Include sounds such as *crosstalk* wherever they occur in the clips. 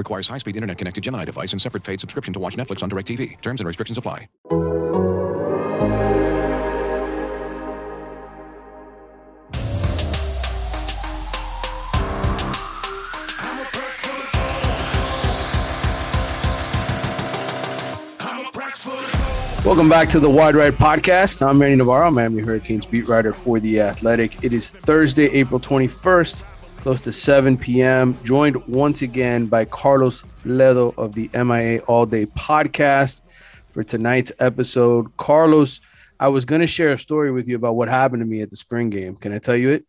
Requires high-speed internet-connected Gemini device and separate paid subscription to watch Netflix on DirecTV. Terms and restrictions apply. Welcome back to the Wide Right Podcast. I'm Manny Navarro, Miami Hurricanes beat writer for The Athletic. It is Thursday, April 21st, close to 7 p.m. Joined once again by Carlos Ledo of the MIA All Day Podcast for tonight's episode. Carlos, I was going to share a story with you about what happened to me at the spring game. Can I tell you it?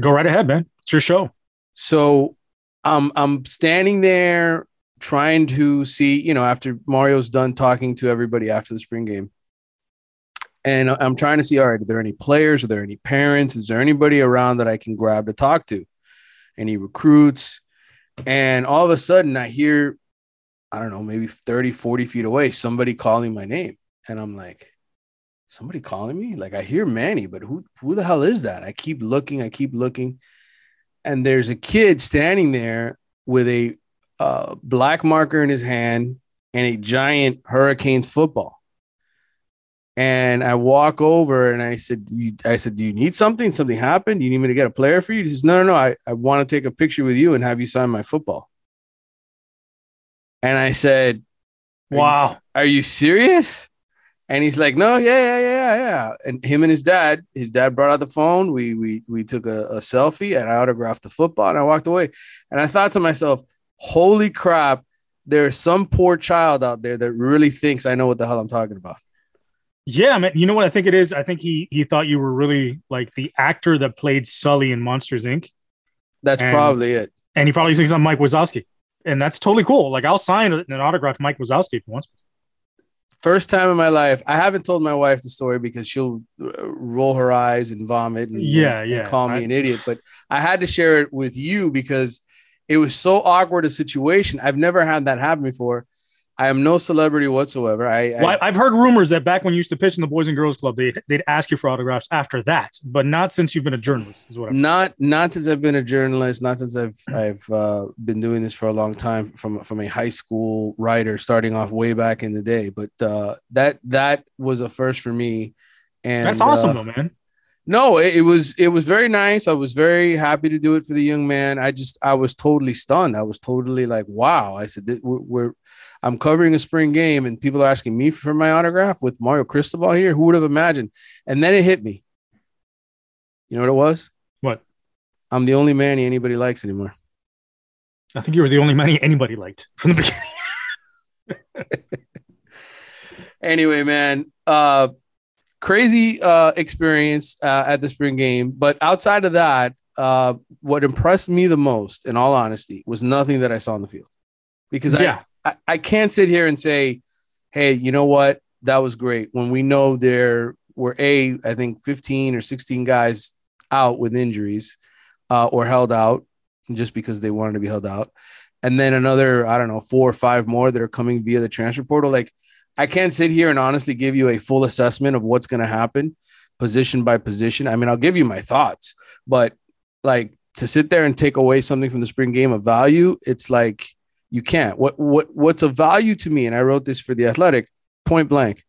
Go right ahead, man. It's your show. So um, I'm standing there trying to see, you know, after Mario's done talking to everybody after the spring game. And I'm trying to see, all right, are there any players? Are there any parents? Is there anybody around that I can grab to talk to? Any recruits? And all of a sudden, I hear, I don't know, maybe 30, 40 feet away, somebody calling my name. And I'm like, somebody calling me? Like, I hear Manny, but who, who the hell is that? I keep looking, I keep looking. And there's a kid standing there with a uh, black marker in his hand and a giant Hurricanes football. And I walk over and I said, you, I said, do you need something? Something happened? Do you need me to get a player for you? He says, no, no, no. I, I want to take a picture with you and have you sign my football. And I said, are Wow. You, are you serious? And he's like, no, yeah, yeah, yeah, yeah. And him and his dad, his dad brought out the phone. We we we took a, a selfie and I autographed the football and I walked away. And I thought to myself, holy crap, there's some poor child out there that really thinks I know what the hell I'm talking about. Yeah, man. You know what I think it is? I think he he thought you were really like the actor that played Sully in Monsters Inc. That's And- probably it. And he probably thinks I'm Mike Wazowski. And that's totally cool. Like I'll sign an autograph to Mike Wazowski if he wants. First time in my life, I haven't told my wife the story because she'll uh, roll her eyes and vomit and, Yeah, and yeah. call me I- an idiot. But I had to share it with you because it was so awkward a situation. I've never had that happen before. I am no celebrity whatsoever. I, Well, I- I've heard rumors that back when you used to pitch in the Boys and Girls Club, they'd, they'd ask you for autographs after that, but not since you've been a journalist, is what I'm not not since I've been a journalist, not since I've I've uh, been doing this for a long time from from a high school writer, starting off way back in the day. But uh, that that was a first for me, and That's awesome, uh, though, man. no, it, it was it was very nice. I was very happy to do it for the young man. I just I was totally stunned. I was totally like, wow. I said we're, we're I'm covering a spring game and people are asking me for my autograph with Mario Cristobal here. Who would have imagined? And then it hit me. You know what it was? What? I'm the only Manny anybody likes anymore. I think you were the only man anybody liked from the beginning. *laughs* anyway, man, uh, crazy uh, experience uh, at the spring game. But outside of that, uh, what impressed me the most, in all honesty, was nothing that I saw on the field. Because Yeah. I, I, I can't sit here and say, hey, you know what? That was great. When we know there were a, I think 15 or 16 guys out with injuries uh, or held out just because they wanted to be held out. And then another, I don't know, four or five more that are coming via the transfer portal. Like I can't sit here and honestly give you a full assessment of what's going to happen position by position. I mean, I'll give you my thoughts, but like to sit there and take away something from the spring game of value, it's like you can't. What what what's of value to me, and I wrote this for the Athletic, point blank.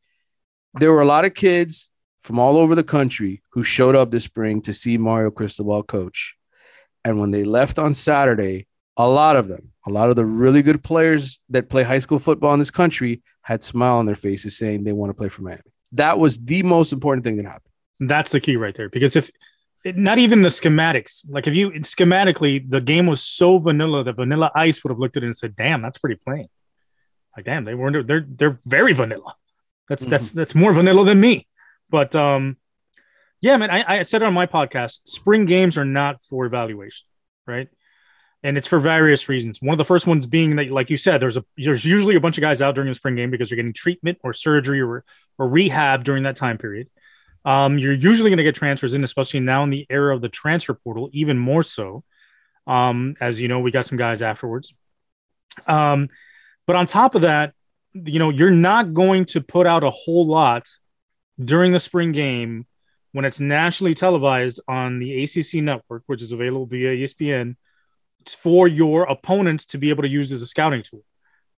There were a lot of kids from all over the country who showed up this spring to see Mario Cristobal coach. And when they left on Saturday, a lot of them, a lot of the really good players that play high school football in this country had smile on their faces saying they want to play for Miami. That was the most important thing that happened. That's the key right there. Because if not even the schematics, like if you schematically, the game was so vanilla that Vanilla Ice would have looked at it and said, "Damn, that's pretty plain." Like, damn, they weren't. They're they're very vanilla. That's that's that's more vanilla than me. But um, yeah, man, I, I said on my podcast. Spring games are not for evaluation, right? and it's for various reasons. One of the first ones being that, like you said, there's a there's usually a bunch of guys out during the spring game because you're getting treatment or surgery or or rehab during that time period. Um, you're usually going to get transfers in, especially now in the era of the transfer portal, even more so. Um, as you know, we got some guys afterwards. Um, but on top of that, you know, you're not going to put out a whole lot during the spring game when it's nationally televised on the ACC network, which is available via ESPN, it's for your opponents to be able to use as a scouting tool.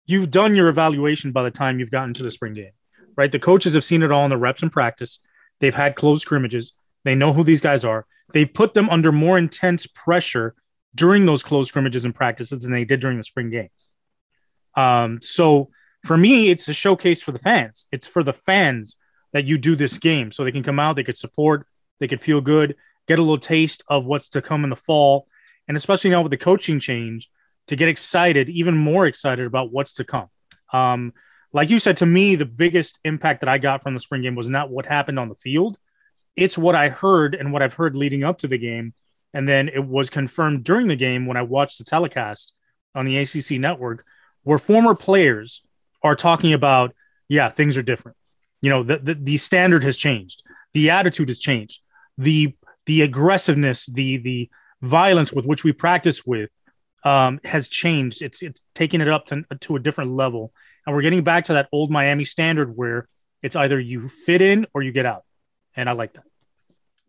You've done your evaluation by the time you've gotten to the spring game, right? The coaches have seen it all in the reps and practice. They've had close scrimmages. They know who these guys are. They've put them under more intense pressure during those close scrimmages and practices than they did during the spring game. Um, so for me, it's a showcase for the fans. It's for the fans that you do this game so they can come out, they could support, they could feel good, get a little taste of what's to come in the fall. And especially now with the coaching change, to get excited, even more excited about what's to come. Um, like you said, to me, the biggest impact that I got from the spring game was not what happened on the field. It's what I heard and what I've heard leading up to the game. And then it was confirmed during the game when I watched the telecast on the ACC network, where former players are talking about, yeah, things are different. You know, the, the, the standard has changed, the attitude has changed, the the aggressiveness, the the violence with which we practice with um, has changed. It's it's taking it up to, to a different level, and we're getting back to that old Miami standard where it's either you fit in or you get out, and I like that.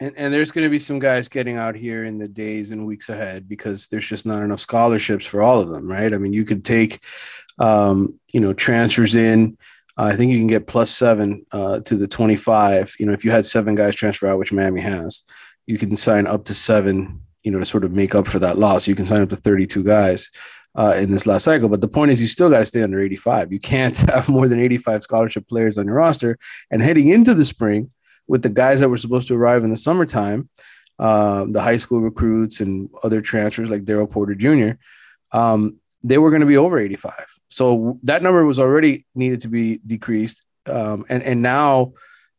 And, and there's going to be some guys getting out here in the days and weeks ahead because there's just not enough scholarships for all of them, right? I mean, you could take, um, you know, transfers in I think you can get plus seven uh, to the 25. You know, if you had seven guys transfer out, which Miami has, you can sign up to seven, you know, to sort of make up for that loss. You can sign up to 32 guys uh, in this last cycle. But the point is, you still got to stay under 85. You can't *laughs* have more than 85 scholarship players on your roster. And heading into the spring with the guys that were supposed to arrive in the summertime, uh, the high school recruits and other transfers like Daryl Porter Jr., um, they were going to be over 85. So that number was already needed to be decreased. Um, and, and now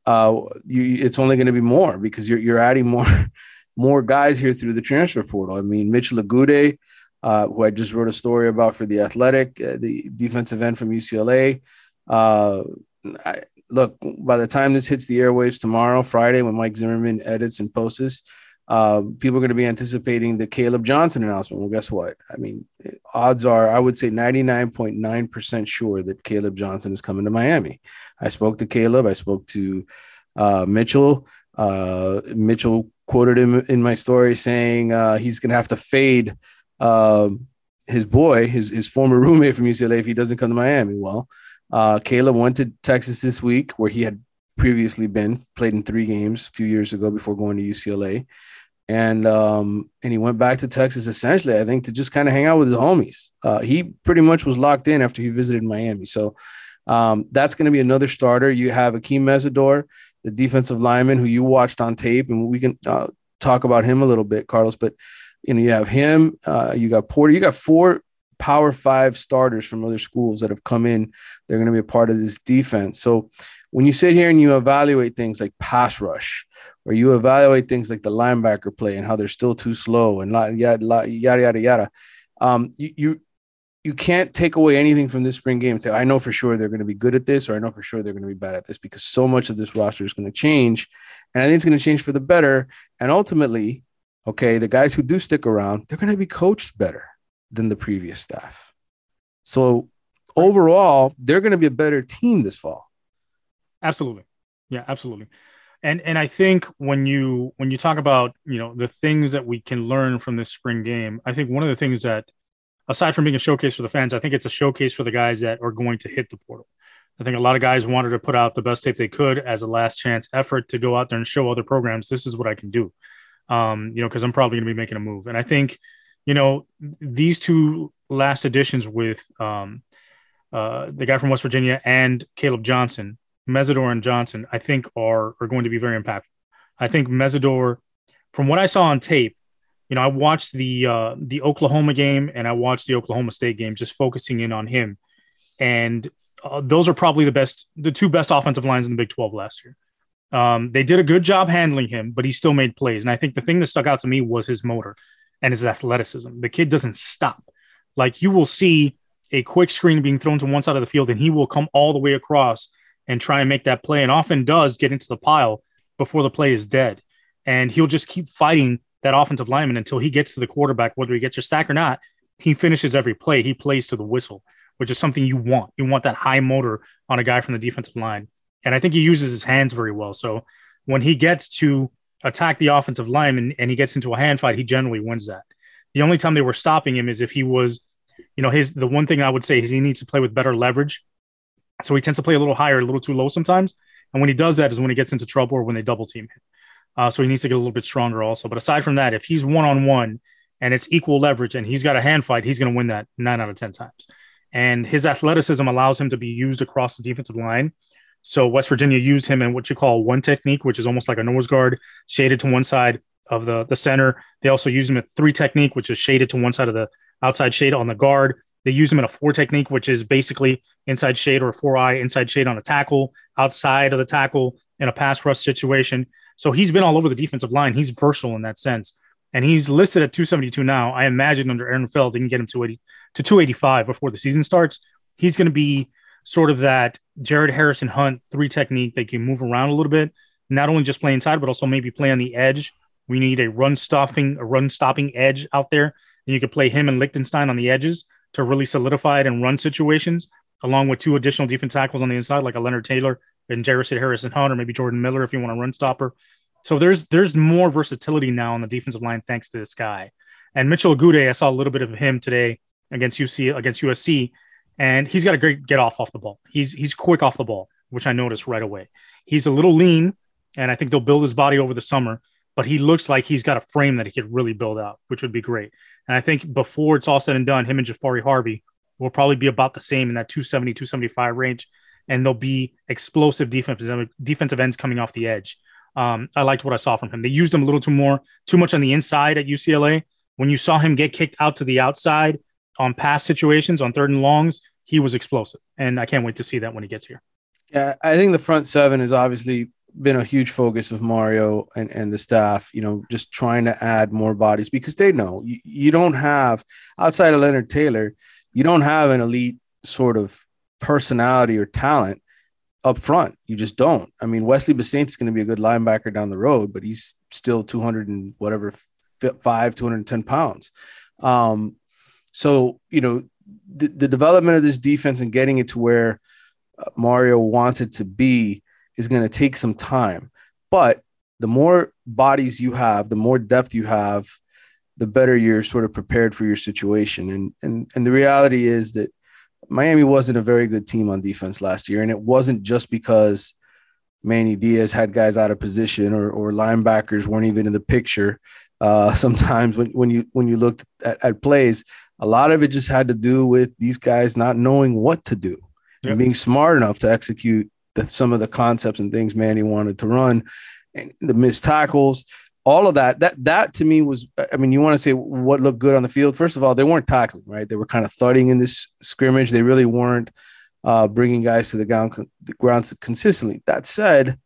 uh, you, it's only going to be more because you're, you're adding more, *laughs* more guys here through the transfer portal. I mean, Mitchell Agude, uh, who I just wrote a story about for the athletic, uh, the defensive end from UCLA. Uh, I, look, by the time this hits the airwaves tomorrow, Friday, when Mike Zimmerman edits and posts this, uh, people are going to be anticipating the Caleb Johnson announcement. Well, guess what? I mean, odds are, I would say 99.9% sure that Caleb Johnson is coming to Miami. I spoke to Caleb, I spoke to uh, Mitchell. Uh, Mitchell quoted him in my story saying he's going to have to fade um, his boy, his, his former roommate from UCLA, if he doesn't come to Miami. Well, uh, Caleb went to Texas this week where he had previously been, played in three games a few years ago before going to UCLA and um, and he went back to Texas essentially, I think, to just kind of hang out with his homies. Uh, he pretty much was locked in after he visited Miami, so um, that's going to be another starter. You have Akeem Mesidor, the defensive lineman who you watched on tape, and we can uh, talk about him a little bit, Carlos. But you know, you have him, uh, you got Porter, you got four Power Five starters from other schools that have come in. They're going to be a part of this defense. So when you sit here and you evaluate things like pass rush or you evaluate things like the linebacker play and how they're still too slow and yada yada yada. Um, you, you you can't take away anything from this spring game and say, I know for sure they're going to be good at this, or I know for sure they're going to be bad at this, because so much of this roster is going to change. And I think it's going to change for the better. And ultimately, okay, the guys who do stick around, they're going to be coached better than the previous staff. So overall, they're going to be a better team this fall. Absolutely. Yeah, absolutely and and I think when you when you talk about you know the things that we can learn from this spring game, I think one of the things that aside from being a showcase for the fans, I think it's a showcase for the guys that are going to hit the portal. I think a lot of guys wanted to put out the best tape they could as a last chance effort to go out there and show other programs this is what I can do. Um, you know, because I'm probably going to be making a move, and I think you know these two last additions with um, uh, the guy from West Virginia and Caleb Johnson Mesidor and Johnson, I think are are going to be very impactful. I think Mesidor, from what I saw on tape, you know, I watched the uh, the Oklahoma game and I watched the Oklahoma State game, just focusing in on him, and uh, those are probably the best, the two best offensive lines in the Big Twelve last year. Um, they did a good job handling him, but he still made plays. And I think the thing that stuck out to me was his motor. and his athleticism. The kid doesn't stop. Like you will see a quick screen being thrown to one side of the field, and he will come all the way across and try and make that play, and often does get into the pile before the play is dead. And he'll just keep fighting that offensive lineman until he gets to the quarterback, whether he gets your sack or not. He finishes every play. He plays to the whistle, which is something you want. You want that high motor on a guy from the defensive line. And I think he uses his hands very well. So when he gets to attack the offensive line and, and he gets into a hand fight, he generally wins that. The only time they were stopping him is if he was, you know, his the one thing I would say is he needs to play with better leverage. So he tends to play a little higher, a little too low sometimes. And when he does that is when he gets into trouble or when they double team him. Uh, so he needs to get a little bit stronger also. But aside from that, if he's one on one and it's equal leverage and he's got a hand fight, he's going to win that nine out of 10 times. And his athleticism allows him to be used across the defensive line. So West Virginia used him in what you call one technique, which is almost like a nose guard shaded to one side of the, the center. They also use him at three technique, which is shaded to one side of the outside shade on the guard. They use him in a four technique, which is basically inside shade or a four eye, inside shade on a tackle, outside of the tackle in a pass rush situation. So he's been all over the defensive line. He's versatile in that sense. And he's listed at 272 now. I imagine under Aaron Feld, they can get him to 80 to 285 before the season starts. He's going to be sort of that Jared Harrison Hunt three technique. that can move around a little bit, not only just play inside, but also maybe play on the edge. We need a run stopping, a run stopping edge out there. And you could play him and Lichtenstein on the edges to really solidify it and run situations, along with two additional defense tackles on the inside, like a Leonard Taylor and Jared Harrison Hunt, or maybe Jordan Miller if you want a run stopper. So there's there's more versatility now on the defensive line thanks to this guy. And Mitchell Agude, I saw a little bit of him today against UC against USC, and he's got a great get off off the ball. He's he's quick off the ball, which I noticed right away. He's a little lean, and I think they'll build his body over the summer. But he looks like he's got a frame that he could really build out, which would be great. And I think before it's all said and done, him and Jahfari Harvey will probably be about the same in that 270, 275 range. And there'll be explosive defensive defensive ends coming off the edge. Um, I liked what I saw from him. They used him a little too more, too much on the inside at UCLA. When you saw him get kicked out to the outside on pass situations on third and longs, he was explosive, and I can't wait to see that when he gets here. Yeah, I think the front seven has obviously been a huge focus of Mario and, and the staff, you know, just trying to add more bodies because they know you, you don't have outside of Leonard Taylor, you don't have an elite sort of personality or talent up front. You just don't. I mean, Wesley Bissainthe is going to be a good linebacker down the road, but he's still 200 and whatever, five, 210 pounds. Um, so, you know, the, the development of this defense and getting it to where uh, Mario wants it to be is going to take some time. But the more bodies you have, the more depth you have, the better you're sort of prepared for your situation. And and and the reality is that Miami wasn't a very good team on defense last year, and it wasn't just because Manny Diaz had guys out of position or, or linebackers weren't even in the picture. Uh, *laughs* sometimes when, when you when you looked at, at, plays, a lot of it just had to do with these guys not knowing what to do and being smart enough to execute the, some of the concepts and things Manny wanted to run, and the missed tackles all of that that that to me was i mean you want to say what looked good on the field. First of all they weren't tackling right? They were kind of thudding in this scrimmage. They really weren't uh, bringing guys to the ground, the ground consistently. That said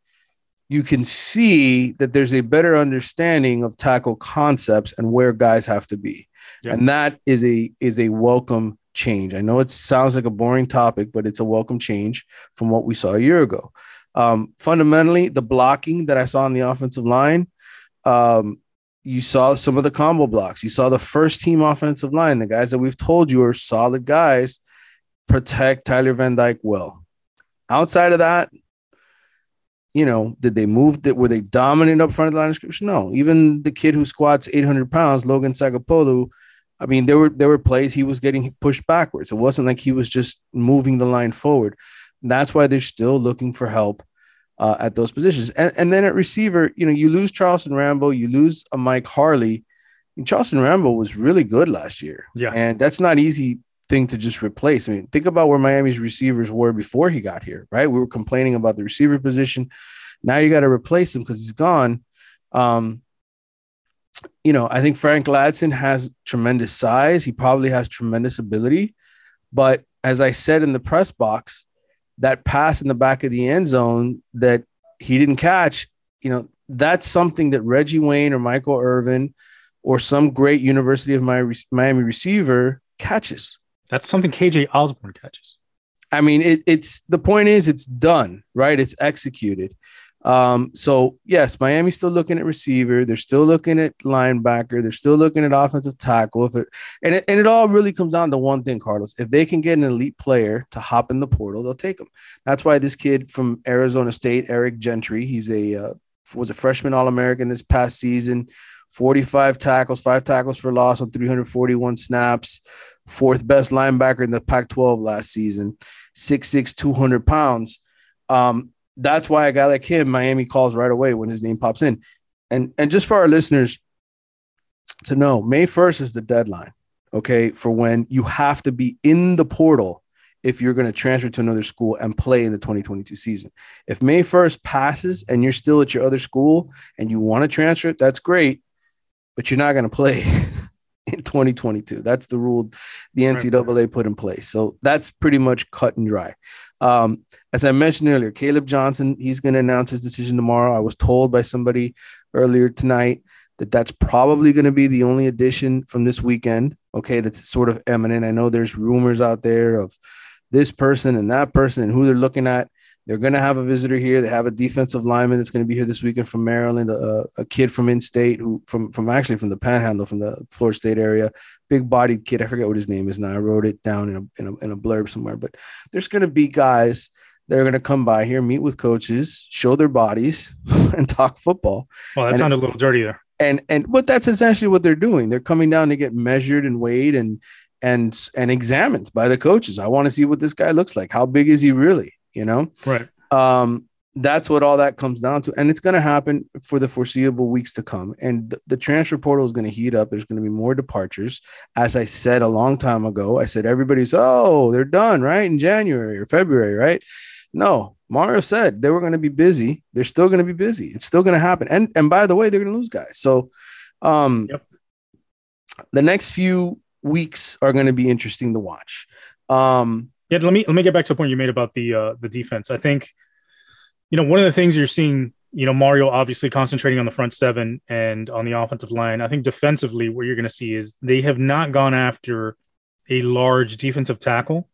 you can see that there's a better understanding of tackle concepts and where guys have to be yeah. and that is a is a welcome change i know it sounds like a boring topic but it's a welcome change from what we saw a year ago um, fundamentally the blocking that i saw on the offensive line um, you saw some of the combo blocks. You saw the first team offensive line, the guys that we've told you are solid guys, protect Tyler Van Dyke well. Outside of that, you know, did they move that? Were they dominant up front of the line of scrimmage? No. Even the kid who squats 800 pounds, Logan Sagapolu, I mean, there were there were plays he was getting pushed backwards. It wasn't like he was just moving the line forward. that's why they're still looking for help uh, at those positions. And, and then at receiver, you know, you lose Charleston Rambo, you lose a Mike Harley. And Charleston Rambo was really good last year. Yeah. And that's not easy thing to just replace. I mean, think about where Miami's receivers were before he got here, right? We were complaining about the receiver position. Now you got to replace him because he's gone. Um, you know, I think Frank Ladson has tremendous size. He probably has tremendous ability. But as I said in the press box, that pass in the back of the end zone that he didn't catch, you know, that's something that Reggie Wayne or Michael Irvin or some great University of Miami receiver catches. That's something KJ Osborn catches. I mean, it, it's the point is it's done, right? It's executed. Um, so yes, Miami's still looking at receiver. They're still looking at linebacker. They're still looking at offensive tackle. If it and it, and it all really comes down to one thing, Carlos. If they can get an elite player to hop in the portal, they'll take them. That's why this kid from Arizona State, Eric Gentry, he's a uh, was a freshman All American this past season. 45 tackles, five tackles for loss on 341 snaps, fourth best linebacker in the Pac 12 last season, 6'6, 200 pounds. Um, that's why a guy like him, Miami calls right away when his name pops in. And and just for our listeners to know, May 1st is the deadline, okay, for when you have to be in the portal if you're going to transfer to another school and play in the 2022 season. If May 1st passes and you're still at your other school and you want to transfer, that's great, but you're not going to play *laughs* 2022. That's the rule the NCAA put in place. So that's pretty much cut and dry. Um, as I mentioned earlier, Caleb Johnson, he's going to announce his decision tomorrow. I was told by somebody earlier tonight that that's probably going to be the only addition from this weekend. Okay, that's sort of eminent. I know there's rumors out there of this person and that person and who they're looking at. They're going to have a visitor here. They have a defensive lineman that's going to be here this weekend from Maryland, a, a kid from in-state who from from actually from the Panhandle, from the Florida State area, big-bodied kid. I forget what his name is now. I wrote it down in a in a, in a blurb somewhere. But there's going to be guys that are going to come by here, meet with coaches, show their bodies, *laughs* and talk football. Well, that and sounded a little dirty there. And and but that's essentially what they're doing. They're coming down to get measured and weighed and and and examined by the coaches. I want to see what this guy looks like. How big is he really? You know, right? Um, that's what all that comes down to, and it's going to happen for the foreseeable weeks to come. And the, the transfer portal is going to heat up. There's going to be more departures. As I said a long time ago, I said everybody's oh they're done right in January or February, right? No, Mario said they were going to be busy. They're still going to be busy. It's still going to happen. And and by the way, they're going to lose guys. So, um, yep. the next few weeks are going to be interesting to watch. Um, yeah, let me let me get back to the point you made about the uh, the defense. I think, you know, one of the things you're seeing, you know, Mario obviously concentrating on the front seven and on the offensive line. I think defensively, what you're going to see is they have not gone after a large defensive tackle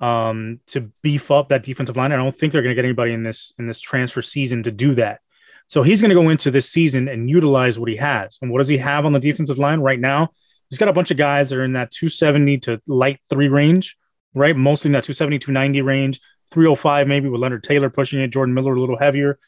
um, to beef up that defensive line. I don't think they're going to get anybody in this in this transfer season to do that. So he's going to go into this season and utilize what he has. And what does he have on the defensive line right now? He's got a bunch of guys that are in that 270 to light three range, right? Mostly in that 270, 290 range, 305 maybe with Leonard Taylor pushing it, Jordan Miller a little heavier.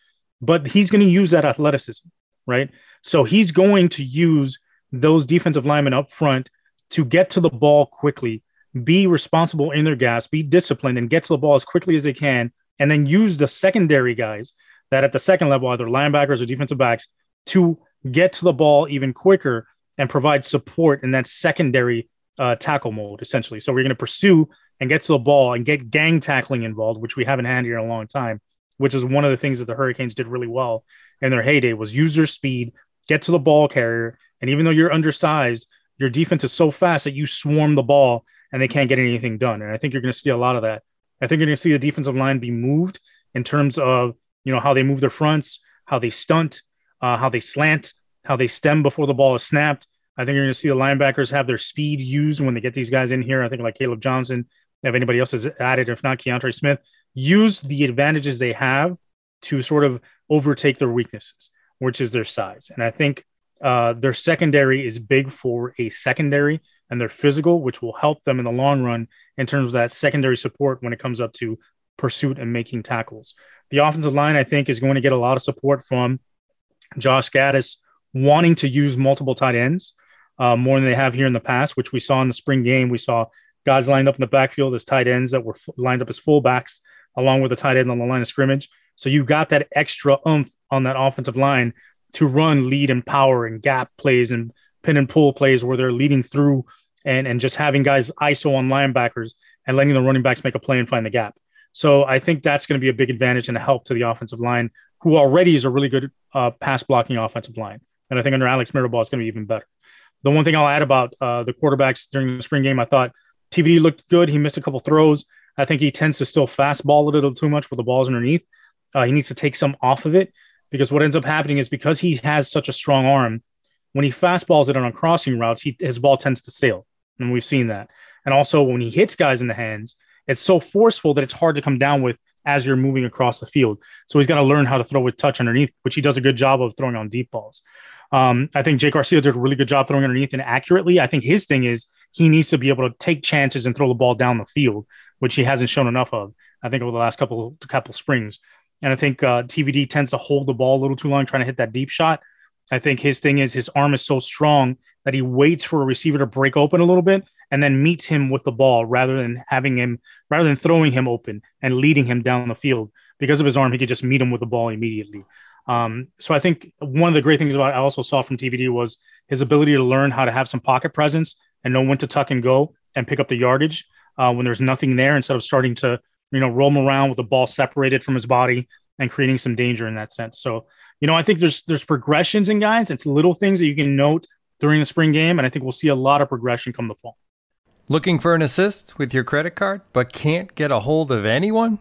But he's going to use that athleticism, right? So he's going to use those defensive linemen up front to get to the ball quickly be responsible in their gas, be disciplined, and get to the ball as quickly as they can, and then use the secondary guys that at the second level, either linebackers or defensive backs, to get to the ball even quicker and provide support in that secondary uh, tackle mode, essentially. So we're going to pursue and get to the ball and get gang tackling involved, which we haven't had here in a long time, which is one of the things that the Hurricanes did really well in their heyday was use their speed, get to the ball carrier, and even though you're undersized, your defense is so fast that you swarm the ball and they can't get anything done. And I think you're going to see a lot of that. I think you're going to see the defensive line be moved in terms of you know how they move their fronts, how they stunt, uh, how they slant, how they stem before the ball is snapped. I think you're going to see the linebackers have their speed used when they get these guys in here. I think like Caleb Johnson, if anybody else has added, if not Keontre Smith, use the advantages they have to sort of overtake their weaknesses, which is their size. And I think uh, their secondary is big for a secondary and they're physical, which will help them in the long run in terms of that secondary support when it comes up to pursuit and making tackles. The offensive line, I think, is going to get a lot of support from Josh Gattis wanting to use multiple tight ends uh, more than they have here in the past, which we saw in the spring game. We saw guys lined up in the backfield as tight ends that were f- lined up as fullbacks, along with a tight end on the line of scrimmage. So you got that extra oomph on that offensive line to run, lead, and power and gap plays and pin and pull plays where they're leading through and and just having guys ISO on linebackers and letting the running backs make a play and find the gap. So I think that's going to be a big advantage and a help to the offensive line, who already is a really good uh, pass blocking offensive line. And I think under Alex Mirabal, it's going to be even better. The one thing I'll add about uh, the quarterbacks during the spring game, I thought TVD looked good. He missed a couple throws. I think he tends to still fastball a little too much with the balls underneath. Uh, he needs to take some off of it because what ends up happening is because he has such a strong arm, when he fastballs it on crossing routes, he, his ball tends to sail. And we've seen that. And also when he hits guys in the hands, it's so forceful that it's hard to come down with as you're moving across the field. So he's got to learn how to throw with touch underneath, which he does a good job of throwing on deep balls. Um, I think Jake Garcia did a really good job throwing underneath and accurately. I think his thing is he needs to be able to take chances and throw the ball down the field, which he hasn't shown enough of. I think over the last couple couple springs, and I think uh, TVD tends to hold the ball a little too long trying to hit that deep shot. I think his thing is his arm is so strong that he waits for a receiver to break open a little bit and then meets him with the ball rather than having him rather than throwing him open and leading him down the field because of his arm he could just meet him with the ball immediately um, so i think one of the great things about i also saw from tvd was his ability to learn how to have some pocket presence and know when to tuck and go and pick up the yardage uh, when there's nothing there instead of starting to you know roam around with the ball separated from his body and creating some danger in that sense. So you know i think there's there's progressions in guys. It's little things that you can note during the spring game and i think we'll see a lot of progression come the fall. Looking for an assist with your credit card, but can't get a hold of anyone?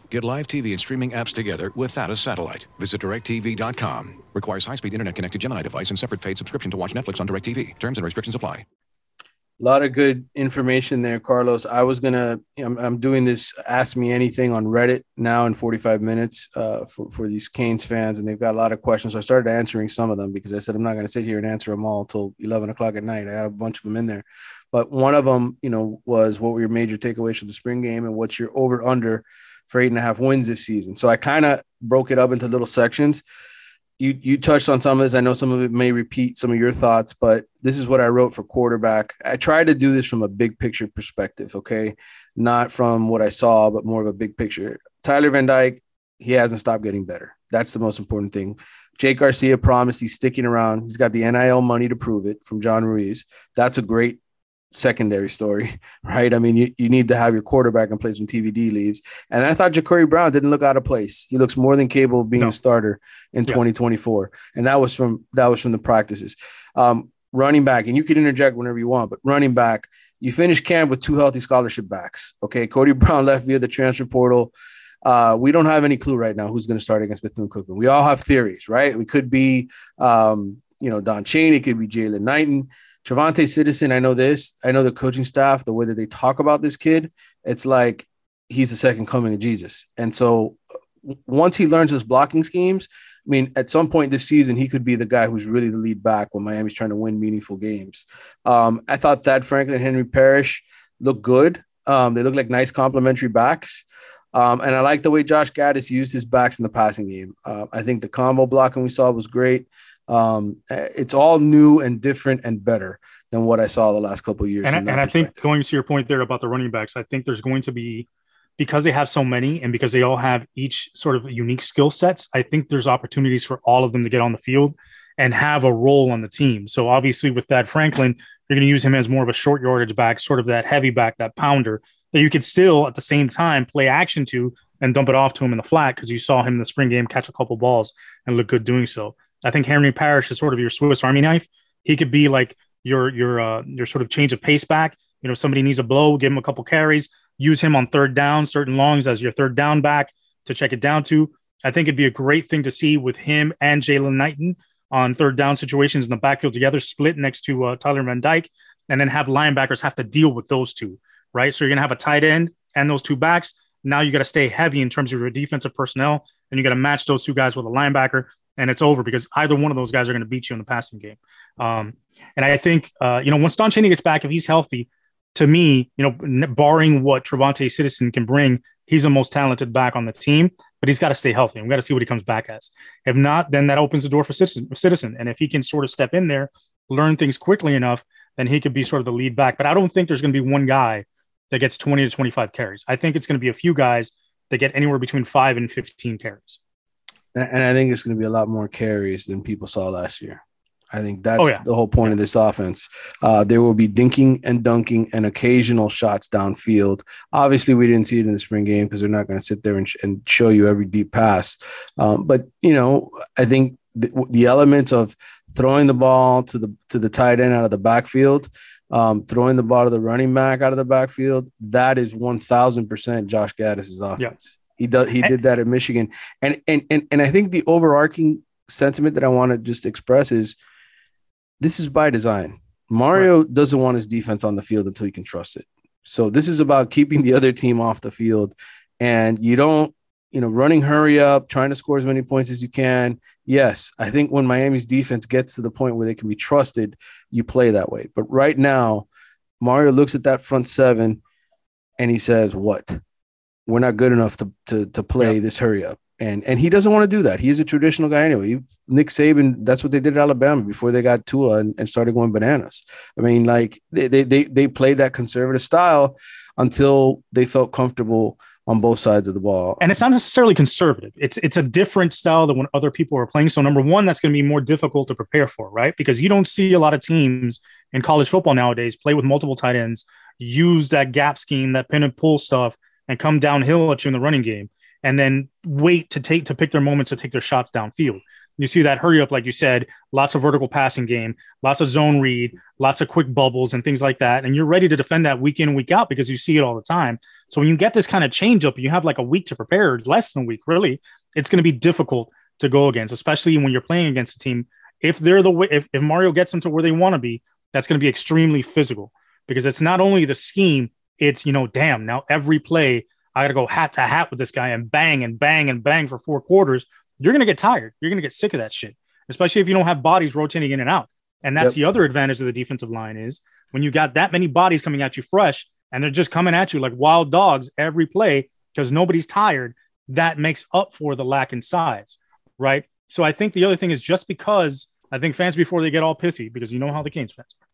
Get live TV and streaming apps together without a satellite. Visit DirecTV.com. Requires high-speed internet-connected Gemini device and separate paid subscription to watch Netflix on DirecTV. Terms and restrictions apply. A lot of good information there, Carlos. I was gonna, I'm, I'm doing this Ask Me Anything on Reddit now in 45 minutes uh, for for these Canes fans, and they've got a lot of questions. So I started answering some of them because I said I'm not gonna sit here and answer them all till 11 o'clock at night. I had a bunch of them in there, but one of them, you know, was what were your major takeaways from the spring game, and what's your over under for eight and a half wins this season. So I kind of broke it up into little sections you you touched on some of this. I know some of it may repeat some of your thoughts, but this is what I wrote for quarterback. I tried to do this from a big picture perspective, okay, not from what I saw, but more of a big picture. Tyler Van Dyke, he hasn't stopped getting better. That's the most important thing. Jake Garcia promised he's sticking around. He's got the NIL money to prove it from John Ruiz. That's a great secondary story, *laughs* right? I mean, you, you need to have your quarterback in place when TVD leaves. And I thought Jacurri Brown didn't look out of place. He looks more than capable of being No. a starter in Yeah. 2024. And that was from that was from the practices. Um, running back, and you can interject whenever you want, but running back, you finished camp with two healthy scholarship backs. Okay. Cody *laughs* Brown left via the transfer portal. Uh, we don't have any clue right now who's going to start against Bethune Cookman. We all have theories, right? We could be, um, you know, Don Chaney, it could be Jaylan Knighton. TreVonte' Citizen, I know this. I know the coaching staff, the way that they talk about this kid, it's like he's the second coming of Jesus. And so once he learns his blocking schemes, I mean, at some point this season, he could be the guy who's really the lead back when Miami's trying to win meaningful games. Um, I thought Thad Franklin and Henry Parrish looked good. Um, they look like nice complementary backs. Um, and I like the way Josh Gattis used his backs in the passing game. Uh, I think the combo blocking we saw was great. Um, it's all new and different and better than what I saw the last couple of years. and, I, and I think going to your point there about the running backs, I think there's going to be because they have so many and because they all have each sort of unique skill sets. I think there's opportunities for all of them to get on the field and have a role on the team. So obviously, with Thad Franklin, you're going to use him as more of a short yardage back, sort of that heavy back, that pounder that you could still at the same time play action to and dump it off to him in the flat because you saw him in the spring game catch a couple balls and look good doing so. I think Henry Parrish is sort of your Swiss Army knife. He could be like your your uh, your sort of change of pace back. You know, if somebody needs a blow, give him a couple carries, use him on third down, certain longs as your third down back to check it down to. I think it'd be a great thing to see with him and Jaylan Knighton on third down situations in the backfield together, split next to uh, Tyler Van Dyke, and then have linebackers have to deal with those two, right? So you're gonna have a tight end and those two backs. Now you got to stay heavy in terms of your defensive personnel, and you got to match those two guys with a linebacker, and it's over because either one of those guys are going to beat you in the passing game. Um, and I think, uh, you know, once Don Chaney gets back, if he's healthy, to me, you know, barring what TreVonte' Citizen can bring, he's the most talented back on the team. but he's got to stay healthy. And we got to see what he comes back as. If not, then that opens the door for citizen, citizen. And if he can sort of step in there, learn things quickly enough, then he could be sort of the lead back. But I don't think there's going to be one guy that gets 20 to 25 carries. I think it's going to be a few guys that get anywhere between five and 15 carries. And I think it's going to be a lot more carries than people saw last year. I think that's Oh, yeah. the whole point of this offense. Uh, there will be dinking and dunking and occasional shots downfield. Obviously, we didn't see it in the spring game because they're not going to sit there and, sh- and show you every deep pass. Um, but you know, I think the, the elements of throwing the ball to the to the tight end out of the backfield, um, throwing the ball to the running back out of the backfield, that is one thousand percent Josh Gattis's offense. He does. He eh. did that at Michigan, and and and and I think the overarching sentiment that I want to just express is this is by design. Mario doesn't want his defense on the field until he can trust it. So this is about keeping the other team off the field, and you don't, you know, running hurry up, trying to score as many points as you can. Yes, I think when Miami's defense gets to the point where they can be trusted, you play that way. But right now, Mario looks at that front seven, and he says, "What? We're not good enough to to to play this hurry up." And and he doesn't want to do that. He's a traditional guy anyway. Nick Saban, that's what they did at Alabama before they got Tua and, and started going bananas. I mean, like they, they they they played that conservative style until they felt comfortable on both sides of the ball. and it's not necessarily conservative. It's it's a different style than when other people are playing. So number one, that's going to be more difficult to prepare for, right? Because you don't see a lot of teams in college football nowadays play with multiple tight ends, use that gap scheme, that pin and pull stuff, and come downhill at you in the running game, and then wait to take to pick their moments to take their shots downfield. You see that hurry up, like you said, lots of vertical passing game, lots of zone read, lots of quick bubbles and things like that. And you're ready to defend that week in, week out because you see it all the time. So when you get this kind of change up, you have like a week to prepare, less than a week, really. It's going to be difficult to go against, especially when you're playing against a team. If they're the way, if, if Mario gets them to where they want to be, that's going to be extremely physical because it's not only the scheme, it's, you know, damn, now every play, I got to go hat to hat with this guy and bang and bang and bang for four quarters. You're going to get tired. You're going to get sick of that shit, especially if you don't have bodies rotating in and out. And that's Yep. the other advantage of the defensive line is when you got that many bodies coming at you fresh and they're just coming at you like wild dogs every play because nobody's tired, that makes up for the lack in size, right? So I think the other thing is just because I think fans before they get all pissy because you know how the Canes fans are.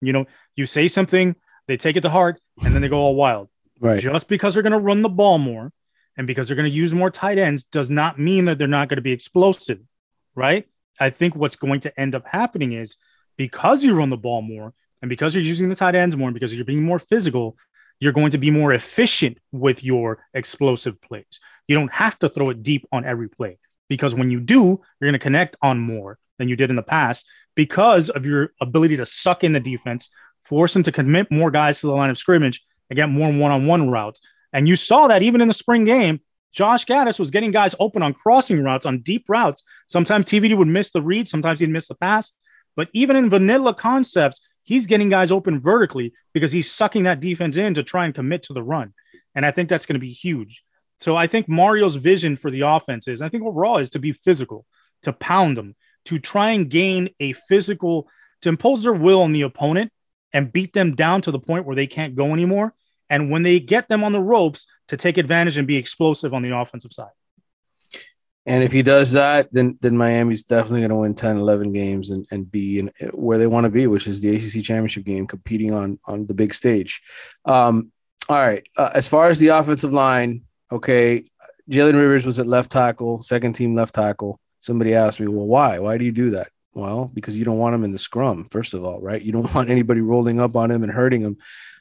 You know, you say something, they take it to heart, and then they go all wild. right. Just because they're going to run the ball more and because they're going to use more tight ends does not mean that they're not going to be explosive, right? I think what's going to end up happening is because you run the ball more and because you're using the tight ends more and because you're being more physical, you're going to be more efficient with your explosive plays. You don't have to throw it deep on every play because when you do, you're going to connect on more than you did in the past because of your ability to suck in the defense, force them to commit more guys to the line of scrimmage and get more one-on-one routes. And you saw that even in the spring game, Josh Gattis was getting guys open on crossing routes, on deep routes. Sometimes TVD would miss the read, sometimes he'd miss the pass. But even in vanilla concepts, he's getting guys open vertically because he's sucking that defense in to try and commit to the run. And I think that's going to be huge. So I think Mario's vision for the offense is, I think overall, is to be physical, to pound them, to try and gain a physical, to impose their will on the opponent and beat them down to the point where they can't go anymore. And when they get them on the ropes, to take advantage and be explosive on the offensive side. And if he does that, then then Miami's definitely going to win 10, 11 games and, and be in where they want to be, which is the ACC championship game, competing on on the big stage. Um, all right. Uh, as far as the offensive line, okay, Jalen Rivers was at left tackle, second team left tackle. Somebody asked me, well, why? Why do you do that? Well, because you don't want him in the scrum, first of all, right? You don't *laughs* want anybody rolling up on him and hurting him.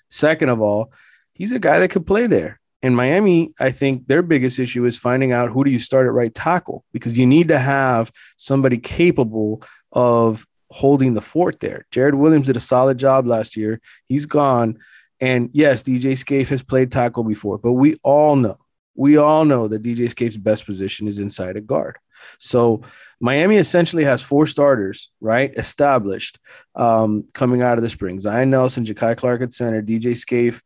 Second of all, he's a guy that could play there in Miami, I think their biggest issue is finding out who do you start at right tackle because you need to have somebody capable of holding the fort there. Jarrid Williams did a solid job last year. He's gone. And yes, DJ Scaife has played tackle before, but we all know, we all know that DJ Scaife's best position is inside a guard. So Miami essentially has four starters, right? Established um, coming out of the spring. Zion Nelson, Ja'Kai Clark at center, DJ Scaife,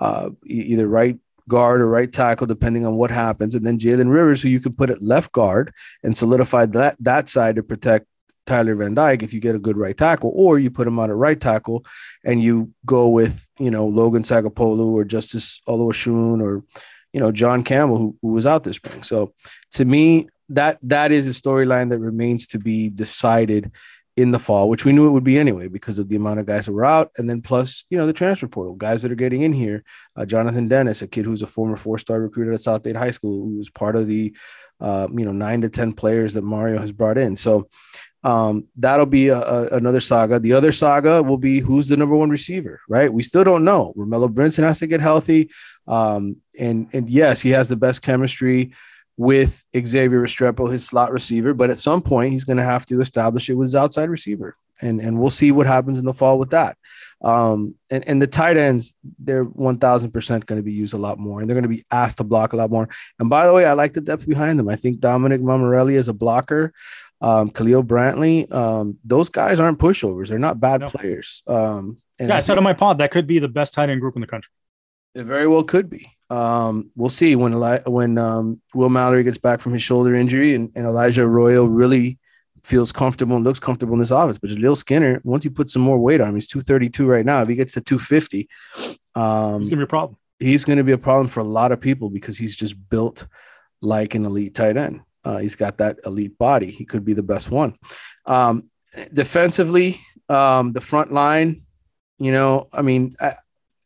uh, either right guard or right tackle, depending on what happens. And then Jalen Rivers, who you could put at left guard and solidify that that side to protect Tyler Van Dyke if you get a good right tackle, or you put him on a right tackle and you go with you know Logan Sagapolu or Justice Oluwaseun or you know, John Campbell, who, who was out this spring. So to me, that that is a storyline that remains to be decided in the fall, which we knew it would be anyway because of the amount of guys that were out, and then plus you know the transfer portal guys that are getting in here. Uh, Jonathan Dennis, a kid who's a former four-star recruiter at South Dade High School, who was part of the uh, you know nine to ten players that Mario has brought in. So um, that'll be a, a, another saga. The other saga will be who's the number one receiver, right? We still don't know. Romello Brinson has to get healthy, um, and and yes, he has the best chemistry with Xavier Restrepo, his slot receiver. But at some point, he's going to have to establish it with his outside receiver, and and we'll see what happens in the fall with that. Um, and and the tight ends, they're one thousand percent going to be used a lot more, and they're going to be asked to block a lot more. And by the way, I like the depth behind them. I think Dominic Mammarelli is a blocker. Um, Khalil Brantley, um, those guys aren't pushovers. They're not bad no. players. Um, yeah, I, I said on my pod that could be the best tight end group in the country. It very well could be. Um, we'll see when Eli- when um, Will Mallory gets back from his shoulder injury and, and Elijah Arroyo really feels comfortable and looks comfortable in this office. But Jaleel Skinner, once he puts some more weight on him, he's 232 right now. If he gets to 250, um, he's gonna be a problem. He's gonna be a problem for a lot of people because he's just built like an elite tight end. Uh, he's got that elite body. He could be the best one. Um, defensively, um, the front line, you know, I mean, I,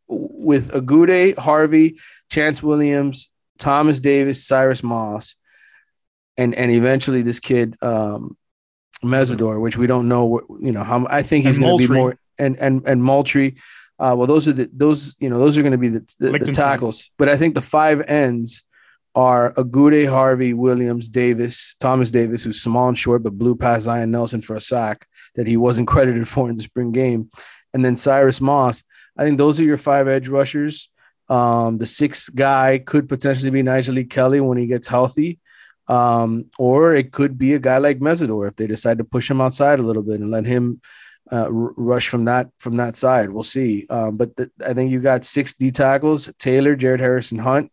with Agude, Harvey, Chantz Williams, Thomas Davis, Cyrus Moss, and and eventually this kid um, Mesidor, which we don't know what you know how I think he's going to be more and and and Moultrie. Uh, well, those are the those you know those are going to be the, the, the, tackles, but I think the five ends are Agude, Harvey, Williams, Davis, Thomas Davis, who's small and short but blew past Zion Nelson for a sack that he wasn't *laughs* credited for in the spring game, and then Cyrus Moss, I think those are your five edge rushers. Um, the sixth guy could potentially be Nyjalik Kelly when he gets healthy. Um, or it could be a guy like Mesidor if they decide to push him outside a little bit and let him uh, r- rush from that from that side. We'll see. Um, but th- I think you got six D tackles: Taylor, Jared Harrison, Hunt,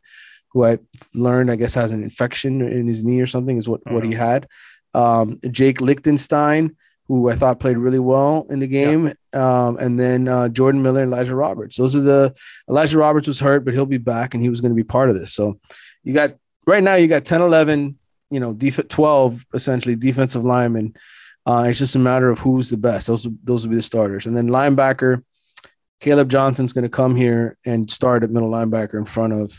who I learned I guess has an infection in his knee or something is what what he had. Um, Jake Lichtenstein, who I thought played really well in the game. Yeah. Um, and then uh, Jordan Miller and Elijah Roberts. Those are the Elijah Roberts was hurt, but he'll be back and he was going to be part of this. So you got right now, you got 10, 11, you know, def- 12 essentially defensive linemen. Uh, it's just a matter of who's the best. Those, those will be the starters. And then linebacker, Caleb Johnson's going to come here and start at middle linebacker in front of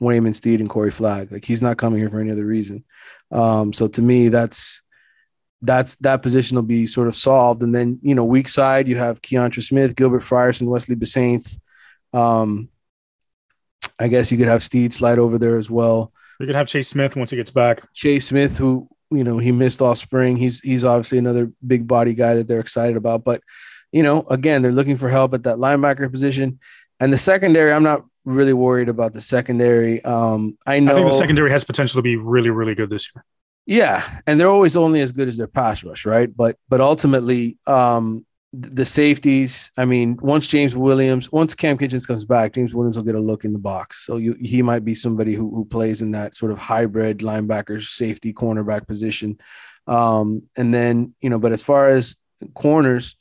Waynmon Steed and Corey Flagg. Like he's not coming here for any other reason. Um, so to me, that's that's that position will be sort of solved. And then, you know, weak side, you have Keontra Smith, Gilbert Frierson, Wesley Bissainthe. Um, I guess you could have Steed slide over there as well. You could have Chase Smith once he gets back. Chase Smith, who, you know, he missed all spring. He's he's obviously another big body guy that they're excited about. But, you know, again, they're looking for help at that linebacker position. And the secondary, I'm not really worried about the secondary. Um, I know I think the secondary has potential to be really, really good this year. Yeah, and they're always only as good as their pass rush, right? But but ultimately, um, the safeties. I mean, once James Williams, once Cam Kinchens comes back, James Williams will get a look in the box. So you, he might be somebody who, who plays in that sort of hybrid linebacker, safety, cornerback position. Um, and then you know, but as far as corners,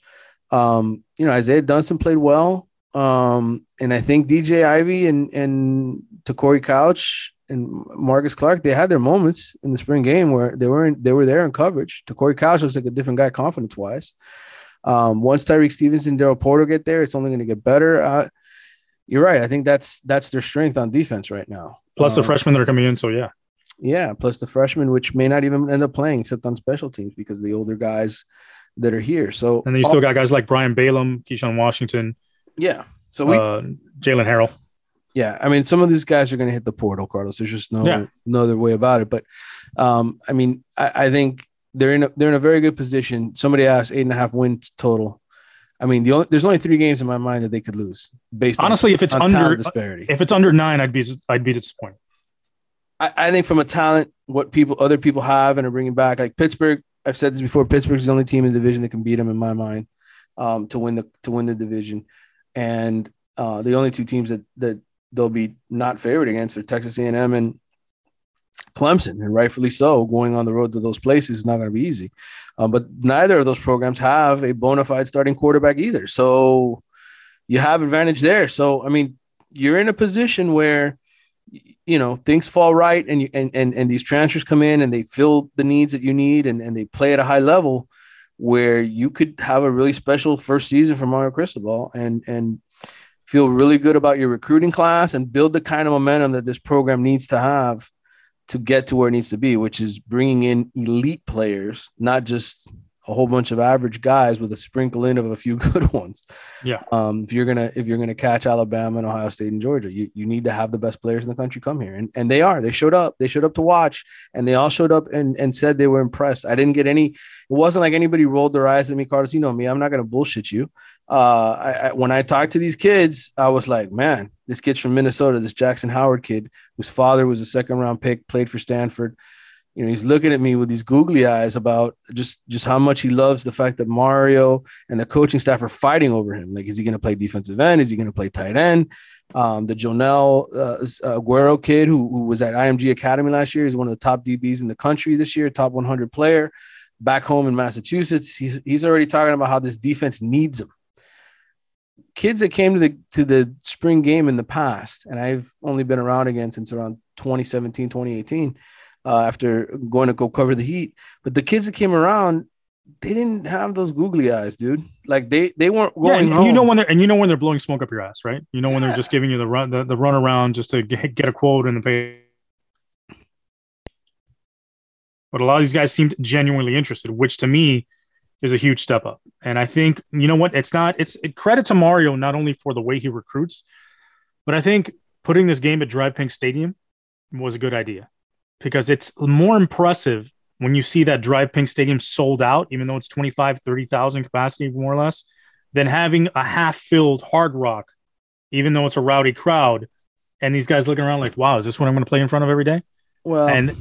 um, you know, Isaiah Dunson played well. Um, and I think DJ Ivey and and Te'Cory Couch and Marcus Clark, they had their moments in the spring game where they weren't they were there in coverage. Te'Cory Couch looks like a different guy confidence wise. Um, once Tyrique Stevenson, Daryl Porter get there, it's only going to get better. Uh, you're right. I think that's that's their strength on defense right now. Plus um, the freshmen that are coming in. So yeah, yeah. Plus the freshmen, which may not even end up playing except on special teams because the older guys that are here. So and then you still got guys like Brian Balaam, Keyshawn Washington. Yeah. So we uh, Jalen Harrell. Yeah, I mean, some of these guys are going to hit the portal, Carlos. There's just no yeah. no other way about it. But um, I mean, I, I, think they're in a, they're in a very good position. Somebody asked eight and a half wins total. I mean, the only, there's only three games in my mind that they could lose. Based honestly, on, if it's under disparity, if it's under nine, I'd be I'd be disappointed. I, I think from a talent, what people other people have and are bringing back, like Pittsburgh. I've said this before. Pittsburgh's the only team in the division that can beat them in my mind um, to win the to win the division, and uh, the only two teams that that they'll be not favored against are Texas A&M and Clemson, and rightfully so. Going on the road to those places is not going to be easy. Um, but neither of those programs have a bona fide starting quarterback either. So you have advantage there. So I mean, you're in a position where you know things fall right and you and, and and these transfers come in and they fill the needs that you need and, and they play at a high level where you could have a really special first season for Mario Cristobal and and feel really good about your recruiting class and build the kind of momentum that this program needs to have to get to where it needs to be, which is bringing in elite players, not just a whole bunch of average guys with a sprinkle in of a few *laughs* good ones. Yeah. Um, if you're gonna if you're gonna catch Alabama and Ohio State and Georgia, you, you need to have the best players in the country come here. And and they are. They showed up. They showed up to watch and they all showed up and, and said they were impressed. I didn't get any, it wasn't like anybody rolled their eyes at me, Carlos. You know me, I'm not gonna bullshit you. Uh I, I, when I talked to these kids, I was like, man, this kid's from Minnesota, this Jackson Howard kid, whose father was a second round pick, played for Stanford you know he's looking at me with these googly eyes about just just how much he loves the fact that Mario and the coaching staff are fighting over him. Like, is he going to play defensive end? Is he going to play tight end? Um, the Jonel uh, Aguero kid who, who was at IMG Academy last year is one of the top DBs in the country this year, top 100 player. Back home in Massachusetts, he's he's already talking about how this defense needs him. Kids that came to the to the spring game in the past, and I've only been around again since around 2017, 2018 uh, after going to go cover the heat. But the kids that came around, they didn't have those googly eyes, dude. Like they they weren't going. Yeah, and, you know when they're and you know when they're blowing smoke up your ass, right? You know when yeah. they're just giving you the run the, the run around just to get, *laughs* get a quote in the pay. But a lot of these guys seemed genuinely interested, which to me is a huge step up. And I think you know what? It's not. It's it, credit to Mario not only for the way he recruits, but I think putting this game at DRV PNK Stadium was a good idea because it's more impressive when you see that DRV PNK Stadium sold out, even though it's 25, 30,000 capacity, more or less, than having a half filled hard rock, even though it's a rowdy crowd. And these guys looking around like, wow, is this what I'm going to play in front of every day? Well, and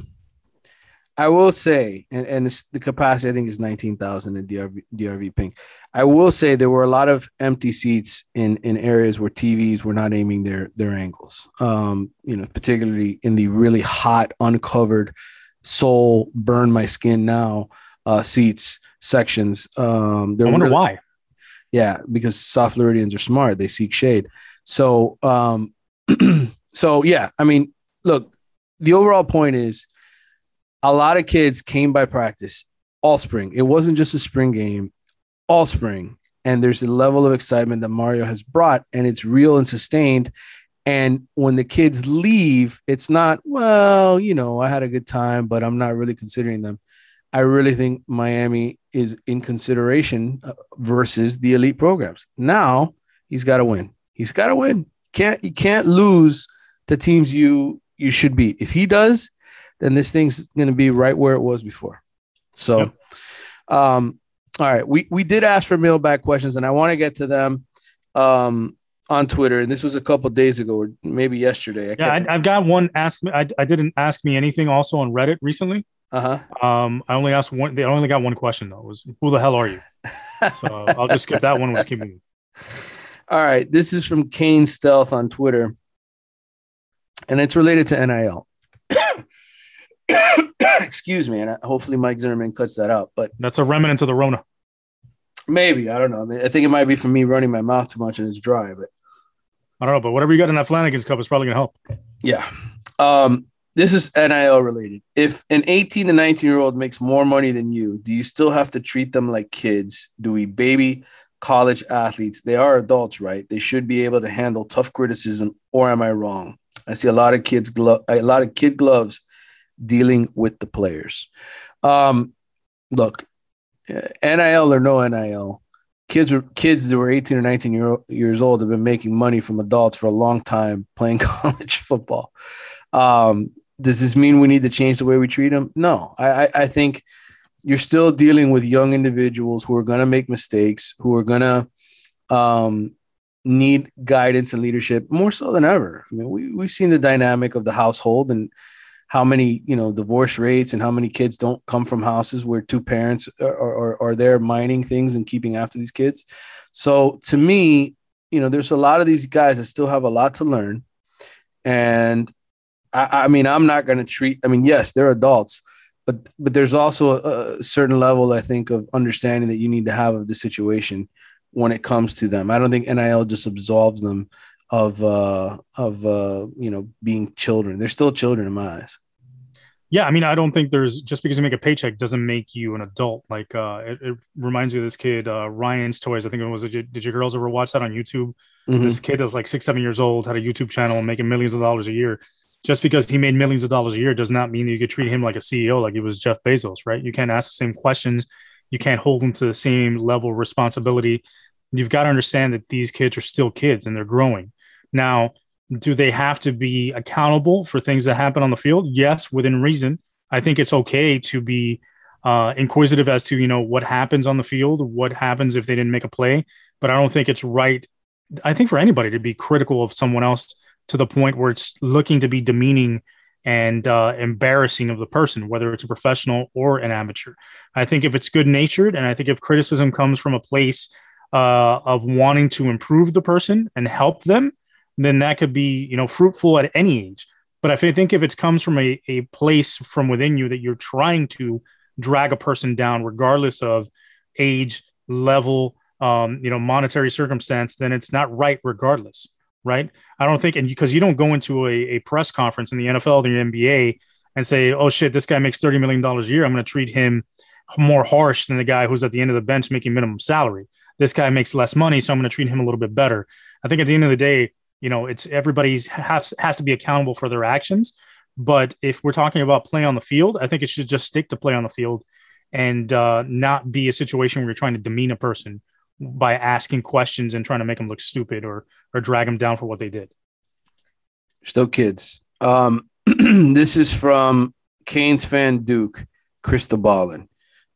I will say, and, and this, the capacity I think is 19,000 in DRV, DRV PNK. I will say there were a lot of empty seats in, in areas where TVs were not aiming their, their angles. Um, you know, particularly in the really hot, uncovered soul burn my skin now uh, seats sections. Um, I wonder really, why. Yeah, because soft Floridians are smart. They seek shade. So, um, *clears throat* so yeah, I mean, look, the overall point is – a lot of kids came by practice all spring. It wasn't just a spring game, all spring. And there's a level of excitement that Mario has brought, and it's real and sustained. And when the kids leave, it's not, well, you know, I had a good time, but I'm not really considering them. I really think Miami is in consideration uh, versus the elite programs. Now he's got to win. He's got to win. Can't you can't lose to teams you you should beat. If he does, then this thing's going to be right where it was before. So, yep. um, all right, we we did ask for mailbag questions, and I want to get to them um, on Twitter. And this was a couple days ago, or maybe yesterday. I yeah, I, have got one. Ask me. I, I didn't ask me anything. Also on Reddit recently. Uh huh. Um, I only asked one. They only got one question though. Was who the hell are you? so I'll just skip that one. Was *laughs* keeping. All right, this is from Kane Stealth on Twitter, and it's related to NIL. *coughs* Excuse me, and hopefully Mike Zimmerman cuts that out. But that's a remnant of the Rona. Maybe I don't know. I, mean, I think it might be from me running my mouth too much and it's dry. But I don't know. But whatever you got in that Flanagan's cup is probably gonna help. Yeah. Um, this is NIL related. If an 18 to 19 year old makes more money than you, do you still have to treat them like kids? Do we baby college athletes? They are adults, right? They should be able to handle tough criticism. Or am I wrong? I see a lot of kids, glo- a lot of kid gloves dealing with the players. Um, look, NIL or no NIL, kids were kids that were 18 or 19 year, years old have been making money from adults for a long time *laughs* playing *laughs* college football. Um, does this mean we need to change the way we treat them? No, I, I, I think you're still dealing with young individuals who are going to make mistakes, who are going to um, need guidance and leadership more so than ever. I mean, we, we've seen the dynamic of the household and how many you know divorce rates and how many kids don't come from houses where two parents are, are, are there mining things and keeping after these kids. So to me you know there's a lot of these guys that still have a lot to learn. And i, I mean i'm not going to treat i mean yes they're adults but but there's also a, a certain level i think of understanding that you need to have of the situation when it comes to them. I don't think nil just absolves them of uh of uh you know being children. They're still children in my eyes. Yeah, I mean, I don't think there's just because you make a paycheck doesn't make you an adult. Like, uh, it, it reminds me of this kid, uh, Ryan's Toys. I think it was. Did your girls ever watch that on YouTube? Mm-hmm. This kid is like six, seven years old, had a YouTube channel, and making millions of dollars a year. Just because he made millions of dollars a year does not mean that you could treat him like a CEO, like he was Jeff Bezos, right? You can't ask the same questions. You can't hold him to the same level of responsibility. You've got to understand that these kids are still kids and they're growing. Now, do they have to be accountable for things that happen on the field? Yes, within reason. I think it's okay to be uh, inquisitive as to you know what happens on the field, what happens if they didn't make a play. But I don't think it's right. I think for anybody to be critical of someone else to the point where it's looking to be demeaning and uh, embarrassing of the person, whether it's a professional or an amateur. I think if it's good natured, and I think if criticism comes from a place uh, of wanting to improve the person and help them, then that could be you know fruitful at any age. But I think if it comes from a, a place from within you that you're trying to drag a person down, regardless of age, level, um, you know, monetary circumstance, then it's not right regardless, right? I don't think, and because you don't go into a, a press conference in the NFL or the NBA and say, oh shit, this guy makes $30 million a year. I'm going to treat him more harsh than the guy who's at the end of the bench making minimum salary. This guy makes less money, so I'm going to treat him a little bit better. I think at the end of the day, you know it's everybody's has has to be accountable for their actions. But if we're talking about play on the field i think it should just stick to play on the field and uh, not be a situation where you're trying to demean a person by asking questions and trying to make them look stupid or or drag them down for what they did. Still kids. Um *clears throat* this is from canes fan duke crystal ballin.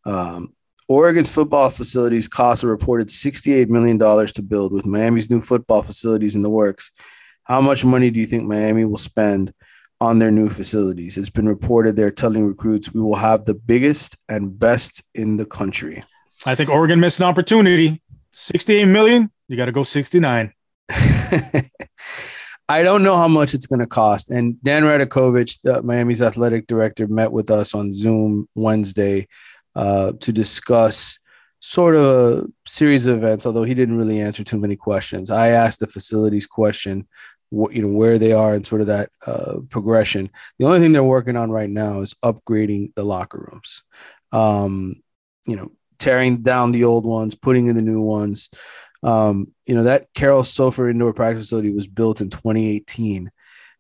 Um Oregon's football facilities cost a reported $68 million to build, with Miami's new football facilities in the works. How much money do you think Miami will spend on their new facilities? It's been reported they're telling recruits we will have the biggest and best in the country. I think Oregon missed an opportunity. 68 million, you got to go 69. *laughs* I don't know how much it's going to cost. And Dan Radakovich, Miami's athletic director, met with us on Zoom Wednesday uh, to discuss sort of a series of events. Although he didn't really answer too many questions, I asked the facilities question, what you know where they are and sort of that uh, progression. The only thing they're working on right now is upgrading the locker rooms. Um, you know, tearing down the old ones, putting in the new ones. Um, you know, that Carol Soffer indoor practice facility was built in 2018.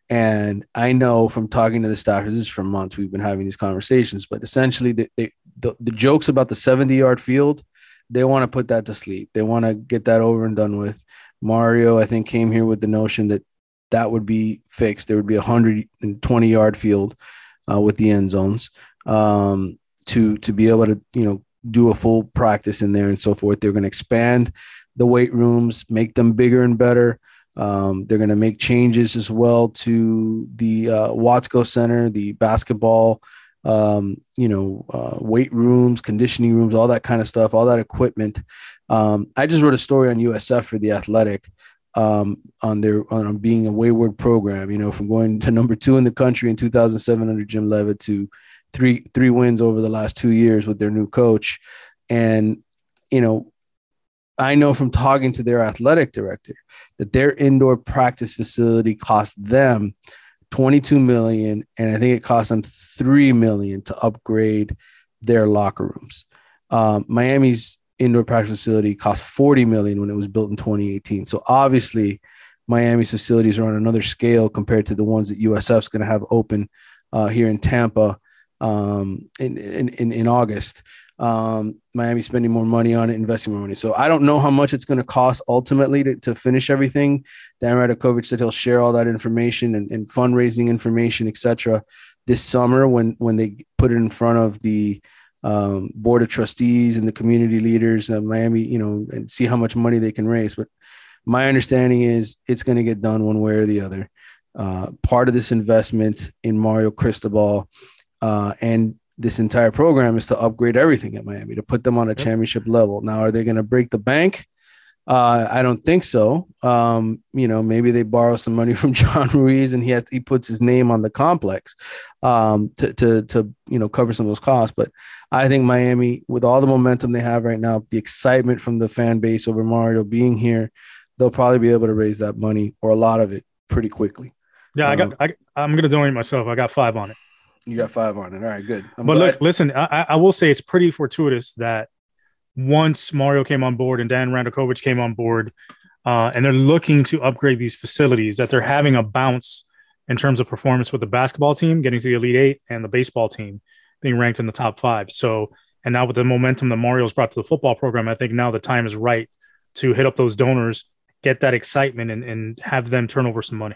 And I know from talking to the staff, this is for months we've been having these conversations, but essentially the, the, the, the jokes about the 70 yard field, they want to put that to sleep. They want to get that over and done with. Mario, I think, came here with the notion that that would be fixed. There would be a 120 yard field uh, with the end zones um, to to be able to you know do a full practice in there and so forth. They're going to expand the weight rooms, make them bigger and better. Um, they're going to make changes as well to the uh, Watsco Center, the basketball, um, you know, uh, weight rooms, conditioning rooms, all that kind of stuff, all that equipment. Um, I just wrote a story on USF for the Athletic um, on their on being a wayward program. You know, from going to *laughs* number two in the country in 2007 under Jim Leavitt to three three wins over the last two years with their new coach, and you know I know from talking to their athletic director that their indoor practice facility cost them 22 million and I think it cost them 3 million to upgrade their locker rooms. Um, Miami's indoor practice facility cost 40 million when it was built in 2018. So obviously Miami's facilities are on another scale compared to the ones that USF's going to have open uh, here in Tampa um, in, in, in, August um, Miami spending more money on it, investing more money. So I don't know how much it's going to cost ultimately to, to finish everything. Dan Radakovich said he'll share all that information and, and fundraising information, etc. this summer when when they put it in front of the um, board of trustees and the community leaders of Miami, you know, and see how much money they can raise. But my understanding is it's going to get done one way or the other. Uh, part of this investment in Mario Cristobal uh, and this entire program is to upgrade everything at Miami to put them on a championship level. Now, are they going to break the bank? Uh, I don't think so. Um, you know, maybe they borrow some money *laughs* from John Ruiz and he had, he puts his name on the complex um, to, to, to, you know, cover some of those costs. But I think Miami, with all the momentum they have right now, the excitement from the fan base over Mario being here, they'll probably be able to raise that money or a lot of it pretty quickly. Yeah, I got. Um, I, I'm gonna donate myself. I got five on it. You got five on it. All right, good. I'm but glad- look, listen, I, I- will say it's pretty fortuitous that once Mario came on board and Dan Radakovich came on board, uh, and they're looking to upgrade these facilities, that they're having a bounce in terms of performance with the basketball team getting to the Elite Eight and the baseball team being ranked in the top five. So, and now with the momentum that Mario's brought to the football program, I think now the time is right to hit up those donors, get that excitement, and, and have them turn over some money.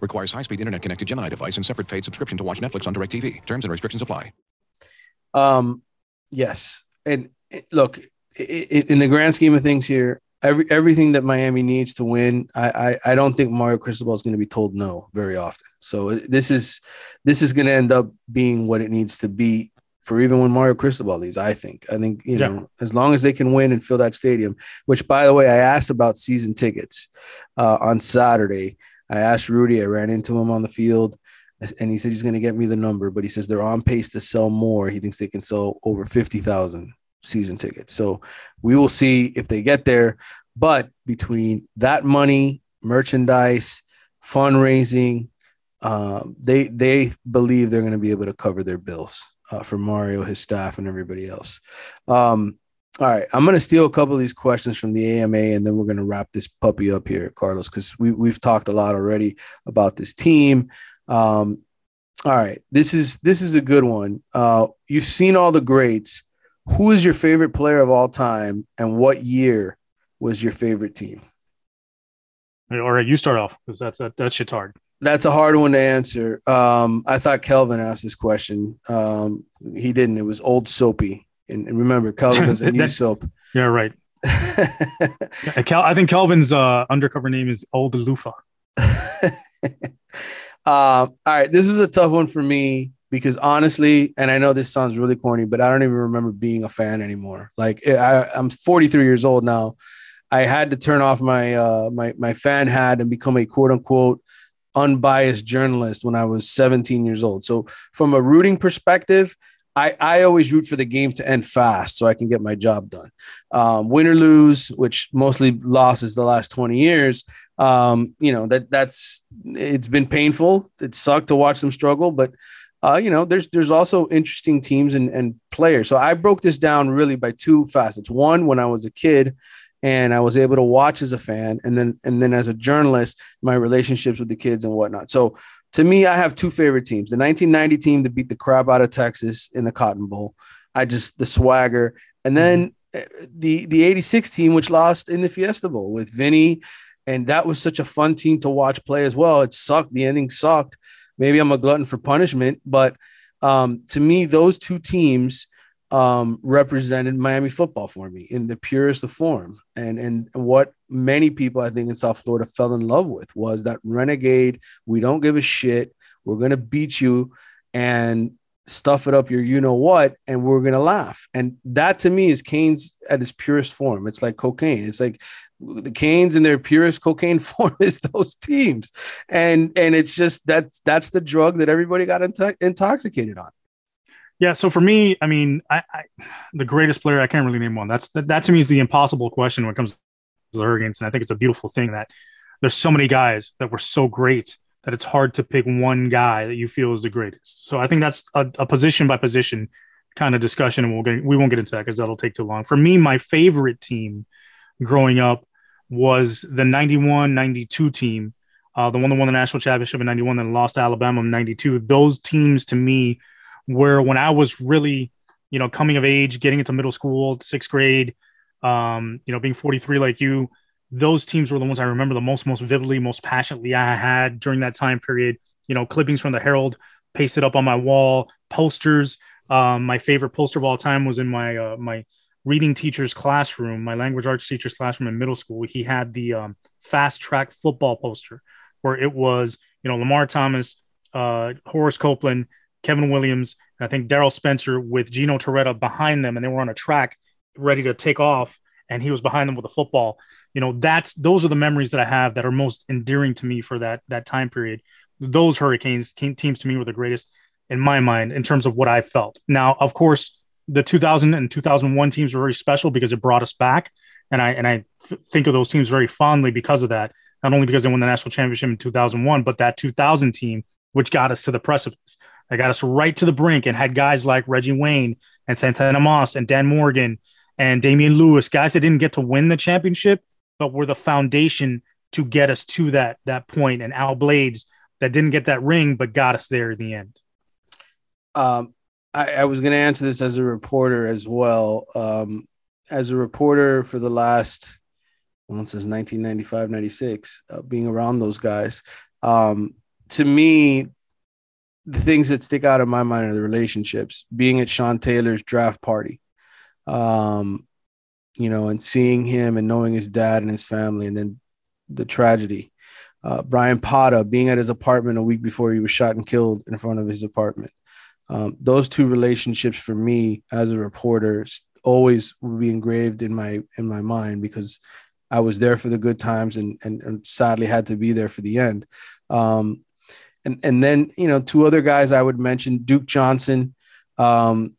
Requires high-speed internet-connected Gemini device and separate paid subscription to watch Netflix on DirecTV. Terms and restrictions apply. Um, yes, and eh, look, i- i- in the grand scheme of things here, every everything that Miami needs to win, I I, I don't think Mario Cristobal is going to be told no very often. So uh, this is this is going to end up being what it needs to be for even when Mario Cristobal leaves. I think I think you Yeah. know as long as they can win and fill that stadium. Which, by the way, I asked about season tickets uh, on Saturday. I asked Rudy. I ran into him on the field and he said he's going to get me the number, but he says they're on pace to sell more. He thinks they can sell over 50,000 season tickets. So we will see if they get there. But between that money, merchandise, fundraising, uh, they they believe they're going to be able to cover their bills uh, for Mario, his staff, and everybody else. Um, all right, I'm going to steal a couple of these questions from the AMA, and then we're going to wrap this puppy up here, Carlos, because we we've talked a lot already about this team. Um, all right, this is this is a good one. Uh, you've seen all the greats. Who is your favorite player of all time, and what year was your favorite team? All right, you start off because that's that, that shit's hard. That's a hard one to answer. Um, I thought Kelvin asked this question. Um, he didn't. It was old soapy. And, and remember, Kelvin *laughs* doesn't use soap. Yeah, right. *laughs* Yeah, Cal- I think Kelvin's uh, undercover name is Old Lufa. *laughs* Uh, all right, this is a tough one for me because honestly, and I know this sounds really corny, but I don't even remember being a fan anymore. Like I, I'm 43 years old now. I had to turn off my uh, my my fan hat and become a quote unquote unbiased journalist when I was 17 years old. So from a rooting perspective, I, I always root for the game to end fast so I can get my job done. Um, win or lose, which mostly losses the last 20 years. Um, you know, that that's it's been painful. It sucked to watch them struggle, but uh, you know, there's there's also interesting teams and, and players. So I broke this down really by two facets. One, when I was a kid and I was able to watch as a fan, and then and then as a journalist, my relationships with the kids and whatnot. So to me, I have two favorite teams: the 1990 team that beat the crap out of Texas in the Cotton Bowl. I just the swagger, and then uh, the the 86 team, which lost in the Fiesta Bowl with Vinny, and that was such a fun team to watch play as well. It sucked; the ending sucked. Maybe I'm a glutton for punishment, but um, to me, those two teams um, represented Miami football for me in the purest of form. And, and what many people, I think, in South Florida fell in love with was that renegade. We don't give a shit. We're gonna beat you and stuff it up your you know what, and we're gonna laugh. And that to me is Canes at his purest form. It's like cocaine. It's like the Canes in their purest cocaine *laughs* form is those teams, and and it's just that's that's the drug that everybody got into- intoxicated on. Yeah. So for me, I mean, I, I the greatest player I can't really name one. That's that, that to me is the impossible question when it comes to the Hurricanes, and I think it's a beautiful thing that there's so many guys that were so great that it's hard to pick one guy that you feel is the greatest. So I think that's a, a position by position kind of discussion, and we'll get we won't get into that because that'll take too long. For me, my favorite team growing up was the 91 92 team, uh, the one that won the national championship in 91, then lost to Alabama in 92. Those teams to me were when I was really, you know, coming of age, getting into middle school, sixth grade, um, you know, being 43 like you, those teams were the ones I remember the most, most vividly, most passionately I had during that time period. You know, clippings from the Herald pasted up on my wall, posters. Um, my favorite poster of all time was in my uh, my reading teacher's classroom, my language arts teacher's classroom in middle school. He had the um, fast track football poster where it was, you know, Lamar Thomas, uh, Horace Copeland, Kevin Williams, and I think Daryl Spencer with Gino Torretta behind them, and they were on a track ready to take off, and he was behind them with a football. You know that's those are the memories that i have that are most endearing to me for that that time period. Those hurricanes teams to me were the greatest in my mind in terms of what i felt. Now of course the 2000 and 2001 teams were very special because it brought us back and i and i think of those teams very fondly because of that not only because they won the national championship in 2001 but that 2000 team which got us to the precipice that got us right to the brink and had guys like reggie wayne and santana moss and dan morgan and damione lewis guys that didn't get to win the championship but were the foundation to get us to that that point. And Al Blades that didn't get that ring, but got us there in the end. Um, I, I was going to answer this as a reporter as well. Um, as a reporter for the last, well, since 1995, 96, uh, being around those guys, um, to me, the things that stick out in my mind are the relationships. Being at Sean Taylor's draft party, um, you know, and seeing him and knowing his dad and his family, and then the tragedy. Uh, Bryan Pata being at his apartment a week before he was shot and killed in front of his apartment. Um, those two relationships for me as a reporter always will be engraved in my in my mind because I was there for the good times and and, and sadly had to be there for the end. Um, and and then you know two other guys I would mention Duke Johnson, um,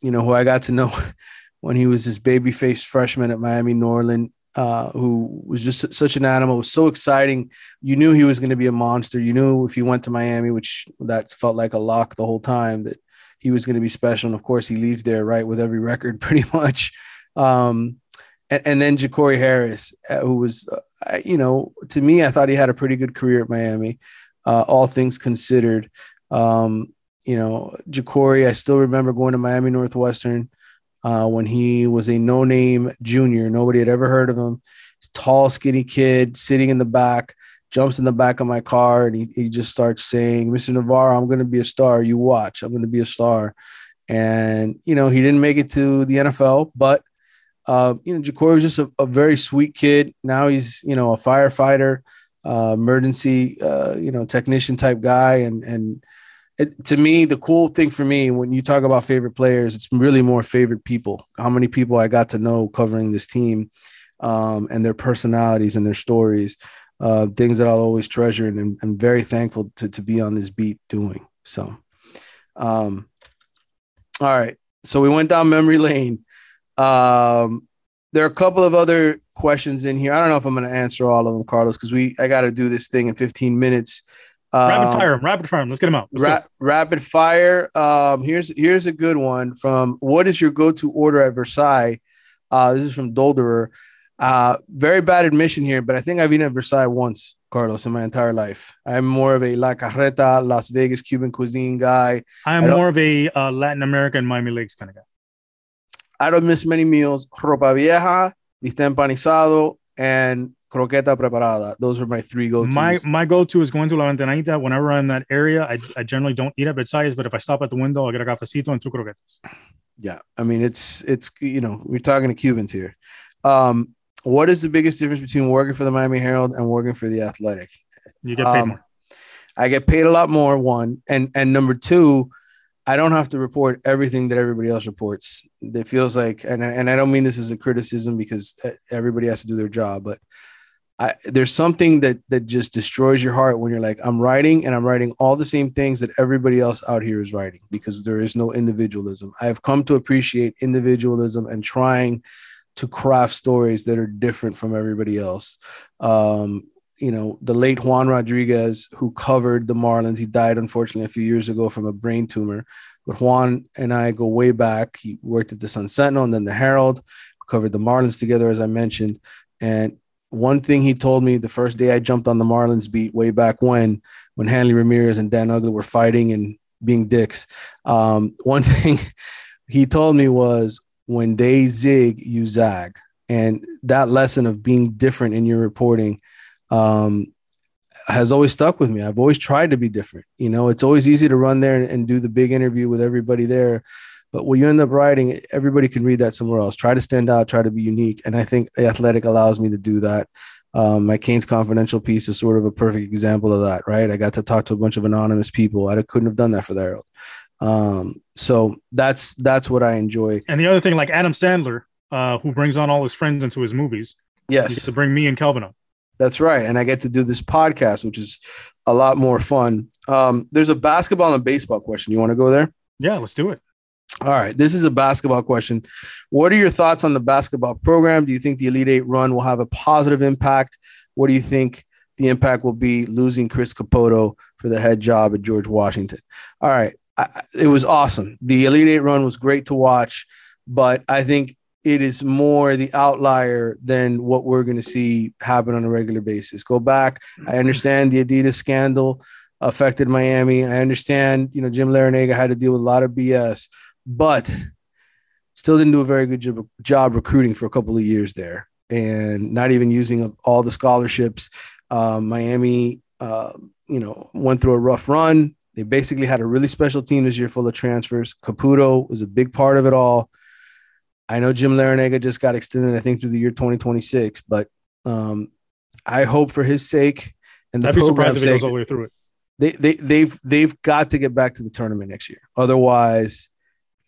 you know who I got to know *laughs* when he was this baby faced freshman at Miami Norland, uh, who was just such an animal, it was so exciting. You knew he was going to be a monster. You knew if he went to Miami, which that felt like a lock the whole time, that he was going to be special. And of course, he leaves there right with every record, *laughs* pretty much. Um, and, and, then Jacory Harris, uh, who was, uh, you know, to me, I thought he had a pretty good career at Miami, uh, all things considered. Um, you know, Jacory, I still remember going to Miami Northwestern uh, when he was a no name junior. Nobody had ever heard of him. Tall, skinny kid sitting in the back, jumps in the back of my car, and he, he just starts saying, Mr. Navarro, I'm going to be a star. You watch, I'm going to be a star. And, you know, he didn't make it to the NFL, but, uh, you know, Jacory was just a, a, very sweet kid. Now he's, you know, a firefighter, uh, emergency, uh, you know, technician type guy. And, and, it, to me, the cool thing for me when you talk about favorite players, it's really more favorite people. How many people I got to know covering this team, um, and their personalities and their stories, uh, things that I'll always treasure, and I'm very thankful to to be on this beat doing. So, um, all right. So we went down memory lane. Um, there are a couple of other questions in here. I don't know if I'm going to answer all of them, Carlos, because we I got to do this thing in 15 minutes rapid um, fire him, rapid fire him. Let's get them out. Ra- rapid fire. Um, here's here's a good one from what is your go-to order at Versailles? Uh, this is from Dolderer. Uh, very bad admission here, but I think I've eaten at Versailles once, Carlos, in my entire life. I'm more of a La Carreta, Las Vegas Cuban cuisine guy. I'm more of a uh, Latin American Miami Lakes kind of guy. I don't miss many meals. Ropa vieja, bistec empanizado, and croqueta preparada. Those are my three go-to. My my go-to is going to La Ventanita. Whenever I'm in that area, I, I generally don't eat at Versailles, but if I stop at the window, I'll get a cafecito and two croquetas. Yeah, I mean it's it's you know we're talking to Cubans here. Um, what is the biggest difference between working for the Miami Herald and working for the Athletic? You get paid um, more. I get paid a lot more. One and and number two, I don't have to report everything that everybody else reports. It feels like, and and I don't mean this as a criticism because everybody has to do their job, but I, there's something that that just destroys your heart when you're like, I'm writing and I'm writing all the same things that everybody else out here is writing because there is no individualism. I have come to appreciate individualism and trying to craft stories that are different from everybody else. Um, you know, the late Juan Rodriguez, who covered the Marlins, he died unfortunately a few years ago from a brain tumor. But Juan and I go way back. He worked at the Sun Sentinel and then the Herald, covered the Marlins together, as I mentioned. And one thing he told me the first day I jumped on the Marlins beat way back when, when Hanley Ramirez and Dan Uggla were fighting and being dicks. Um, *laughs* one thing he told me was when they zig, you zag. And that lesson of being different in your reporting um, has always stuck with me. I've always tried to be different. You know, it's always easy to run there and, and do the big interview with everybody there. But when you end up writing, everybody can read that somewhere else. Try to stand out, try to be unique. And I think the athletic allows me to do that. Um, my Canes Confidential piece is sort of a perfect example of that, right? I got to talk to a bunch of anonymous people. I couldn't have done that for the Herald. Um, so that's that's what I enjoy. And the other thing, like Adam Sandler, uh, who brings on all his friends into his movies. Yes. to bring me and Kelvin up. That's right. And I get to do this podcast, which is a lot more fun. Um, there's a basketball and baseball question. You want to go there? Yeah, let's do it. All right. This is a basketball question. What are your thoughts on the basketball program? Do you think the Elite Eight run will have a positive impact? What do you think the impact will be losing Chris Caputo for the head job at George Washington? All right. I, it was awesome. The Elite Eight run was great to watch, but I think it is more the outlier than what we're going to see happen on a regular basis. Go back. I understand the Adidas scandal affected Miami. I understand, you know, Jim Larrañaga had to deal with a lot of BS but still didn't do a very good job, job recruiting for a couple of years there and not even using all the scholarships. Uh, Miami, uh, you know, went through a rough run. They basically had a really special team this year full of transfers. Caputo was a big part of it all. I know Jim Larrañaga just got extended, I think, through the year 2026, but um, I hope for his sake and the I'd program's surprised if he sake, goes all the way through it. they, they, they've, they've got to get back to the tournament next year. Otherwise,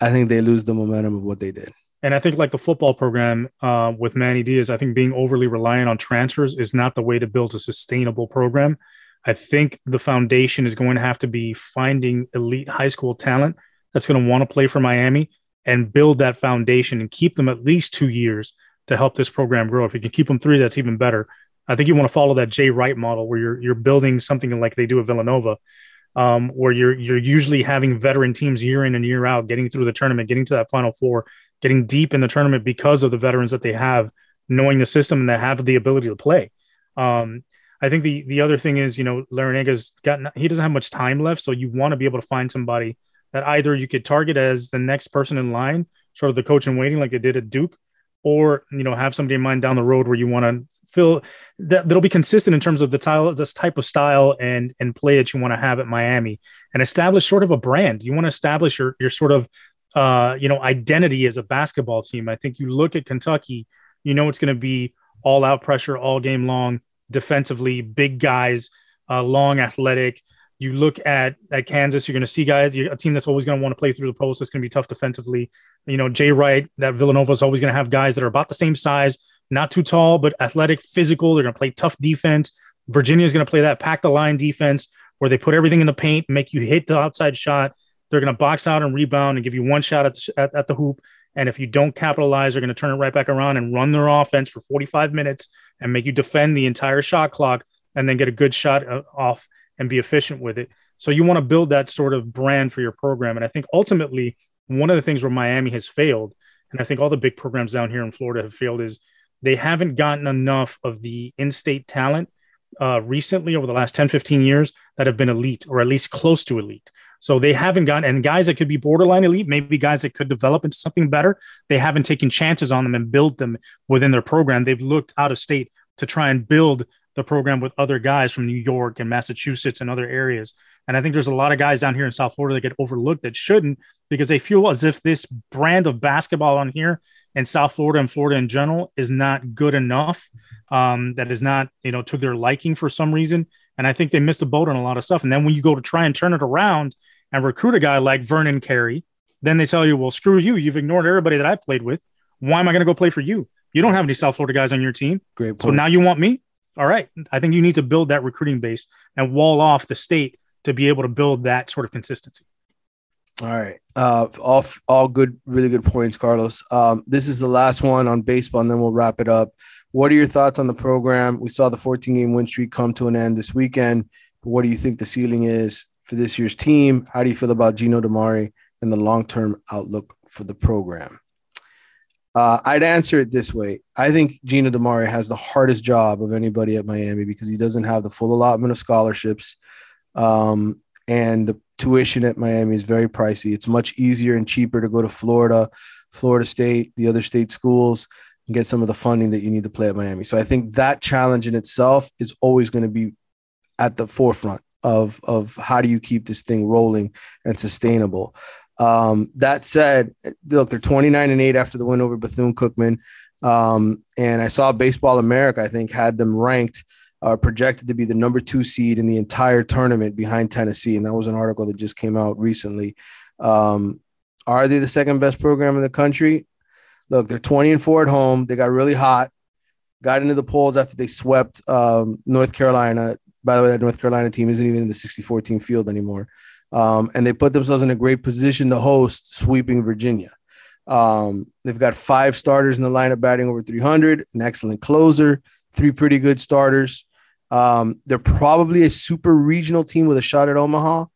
I think they lose the momentum of what they did. And I think like the football program uh, with Manny Diaz, I think being overly reliant on transfers is not the way to build a sustainable program. I think the foundation is going to have to be finding elite high school talent that's going to want to play for Miami and build that foundation and keep them at least two years to help this program grow. If you can keep them three, that's even better. I think you want to follow that Jay Wright model where you're you're building something like they do at Villanova, um, where you're you're usually having veteran teams year in and year out getting through the tournament, getting to that Final Four, getting deep in the tournament because of the veterans that they have, knowing the system and that have the ability to play. Um, I think the the other thing is, you know, Larrañaga's got he doesn't have much time left, so you want to be able to find somebody that either you could target as the next person in line, sort of the coach in waiting, like they did at Duke, or you know have somebody in mind down the road where you want to fill that that'll be consistent in terms of the style, this type of style and and play that you want to have at Miami, and establish sort of a brand. You want to establish your your sort of uh, you know identity as a basketball team. I think you look at Kentucky, you know it's going to be all out pressure all game long, defensively, big guys, uh, long, athletic. You look at at Kansas, you're going to see guys, a team that's always going to want to play through the post. It's going to be tough defensively. You know, Jay Wright, that Villanova is always going to have guys that are about the same size, not too tall, but athletic, physical. They're going to play tough defense. Virginia is going to play that pack the line defense where they put everything in the paint, make you hit the outside shot. They're going to box out and rebound and give you one shot at the, at, at the hoop. And if you don't capitalize, they're going to turn it right back around and run their offense for 45 minutes and make you defend the entire shot clock and then get a good shot uh, off and be efficient with it. So you want to build that sort of brand for your program. And I think ultimately, one of the things where Miami has failed, and I think all the big programs down here in Florida have failed, is they haven't gotten enough of the in state talent uh, recently over the last 10, 15 years that have been elite or at least close to elite. So they haven't gotten, and guys that could be borderline elite, maybe guys that could develop into something better, they haven't taken chances on them and built them within their program. They've looked out of state to try and build the program with other guys from New York and Massachusetts and other areas. And I think there's a lot of guys down here in South Florida that get overlooked that shouldn't because they feel as if this brand of basketball on here in South Florida and Florida in general is not good enough. Um, that is not, you know, to their liking for some reason. And I think they missed the boat on a lot of stuff. And then when you go to try and turn it around and recruit a guy like Vernon Carey, then they tell you, well, screw you. You've ignored everybody that I played with. Why am I going to go play for you? You don't have any South Florida guys on your team. Great point. So now you want me? All right. I think you need to build that recruiting base and wall off the state to be able to build that sort of consistency. All right. Uh, all all good, really good points, Carlos. Um, this is the last one on baseball, and then we'll wrap it up. What are your thoughts on the program? We saw the 14 game win streak come to an end this weekend. What do you think the ceiling is for this year's team? How do you feel about Gino DiMare and the long term outlook for the program? Uh, I'd answer it this way. I think Gino DiMare has the hardest job of anybody at Miami because he doesn't have the full allotment of scholarships. Um, and the tuition at Miami is very pricey. It's much easier and cheaper to go to Florida, Florida State, the other state schools, and get some of the funding that you need to play at Miami. So I think that challenge in itself is always going to be at the forefront of of how do you keep this thing rolling and sustainable. Um, that said, look, they're 29 and 8 after the win over Bethune Cookman. Um, and I saw Baseball America, I think, had them ranked uh, projected to be the number two seed in the entire tournament behind Tennessee. And that was an article that just came out recently. Um, are they the second best program in the country? Look, they're 20 and four at home. They got really hot, got into the polls after they swept um, North Carolina. By the way, that North Carolina team isn't even in the 64 team field anymore. Um, and they put themselves in a great position to host sweeping Virginia. Um, they've got five starters in the lineup batting over 300, an excellent closer, three pretty good starters. Um, they're probably a super regional team with a shot at Omaha,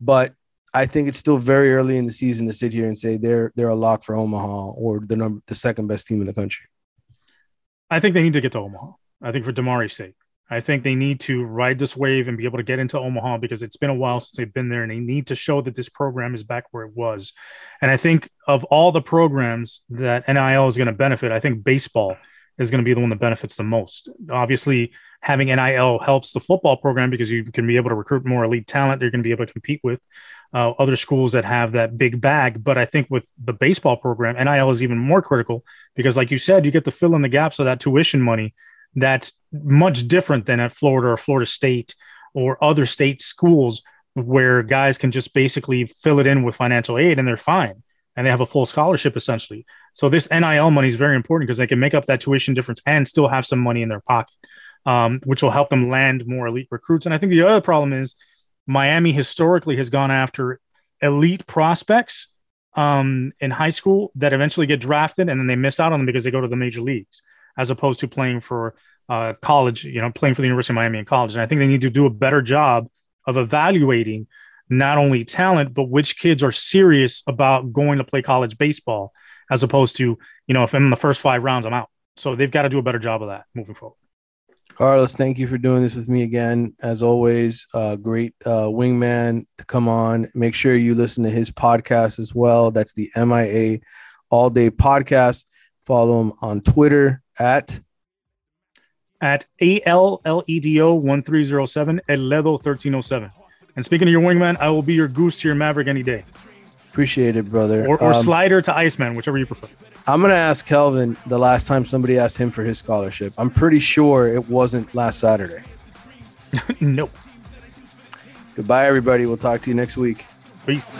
but I think it's still very early in the season to sit here and say they're they're a lock for Omaha or the number the second best team in the country. I think they need to get to Omaha. I think for DiMare's sake. I think they need to ride this wave and be able to get into Omaha because it's been a while since they've been there and they need to show that this program is back where it was. And I think of all the programs that NIL is going to benefit, I think baseball is going to be the one that benefits the most. Obviously, having NIL helps the football program because you can be able to recruit more elite talent. They're going to be able to compete with uh, other schools that have that big bag. But I think with the baseball program, NIL is even more critical because, like you said, you get to fill in the gaps of that tuition money that's much different than at Florida or Florida State or other state schools where guys can just basically fill it in with financial aid and they're fine and they have a full scholarship essentially. So this NIL money is very important because they can make up that tuition difference and still have some money in their pocket um, which will help them land more elite recruits. And I think the other problem is Miami historically has gone after elite prospects um, in high school that eventually get drafted and then they miss out on them because they go to the major leagues as opposed to playing for uh, college, you know, playing for the University of Miami in college. And I think they need to do a better job of evaluating not only talent, but which kids are serious about going to play college baseball as opposed to, you know, if I'm in the first five rounds, I'm out. So they've got to do a better job of that moving forward. Carlos, thank you for doing this with me again. As always, uh, great uh, wingman to come on. Make sure you listen to his podcast as well. That's the MIA All Day Podcast. Follow him on Twitter at at ALLEDO 1307 Eledo 1307. And speaking of your wingman, I will be your goose to your Maverick any day. Appreciate it, brother. Or, or Um, slider to Iceman, whichever you prefer. I'm gonna ask Kelvin the last time somebody asked him for his scholarship. I'm pretty sure it wasn't last Saturday. *laughs* nope. Goodbye, everybody. We'll talk to you next week. Peace.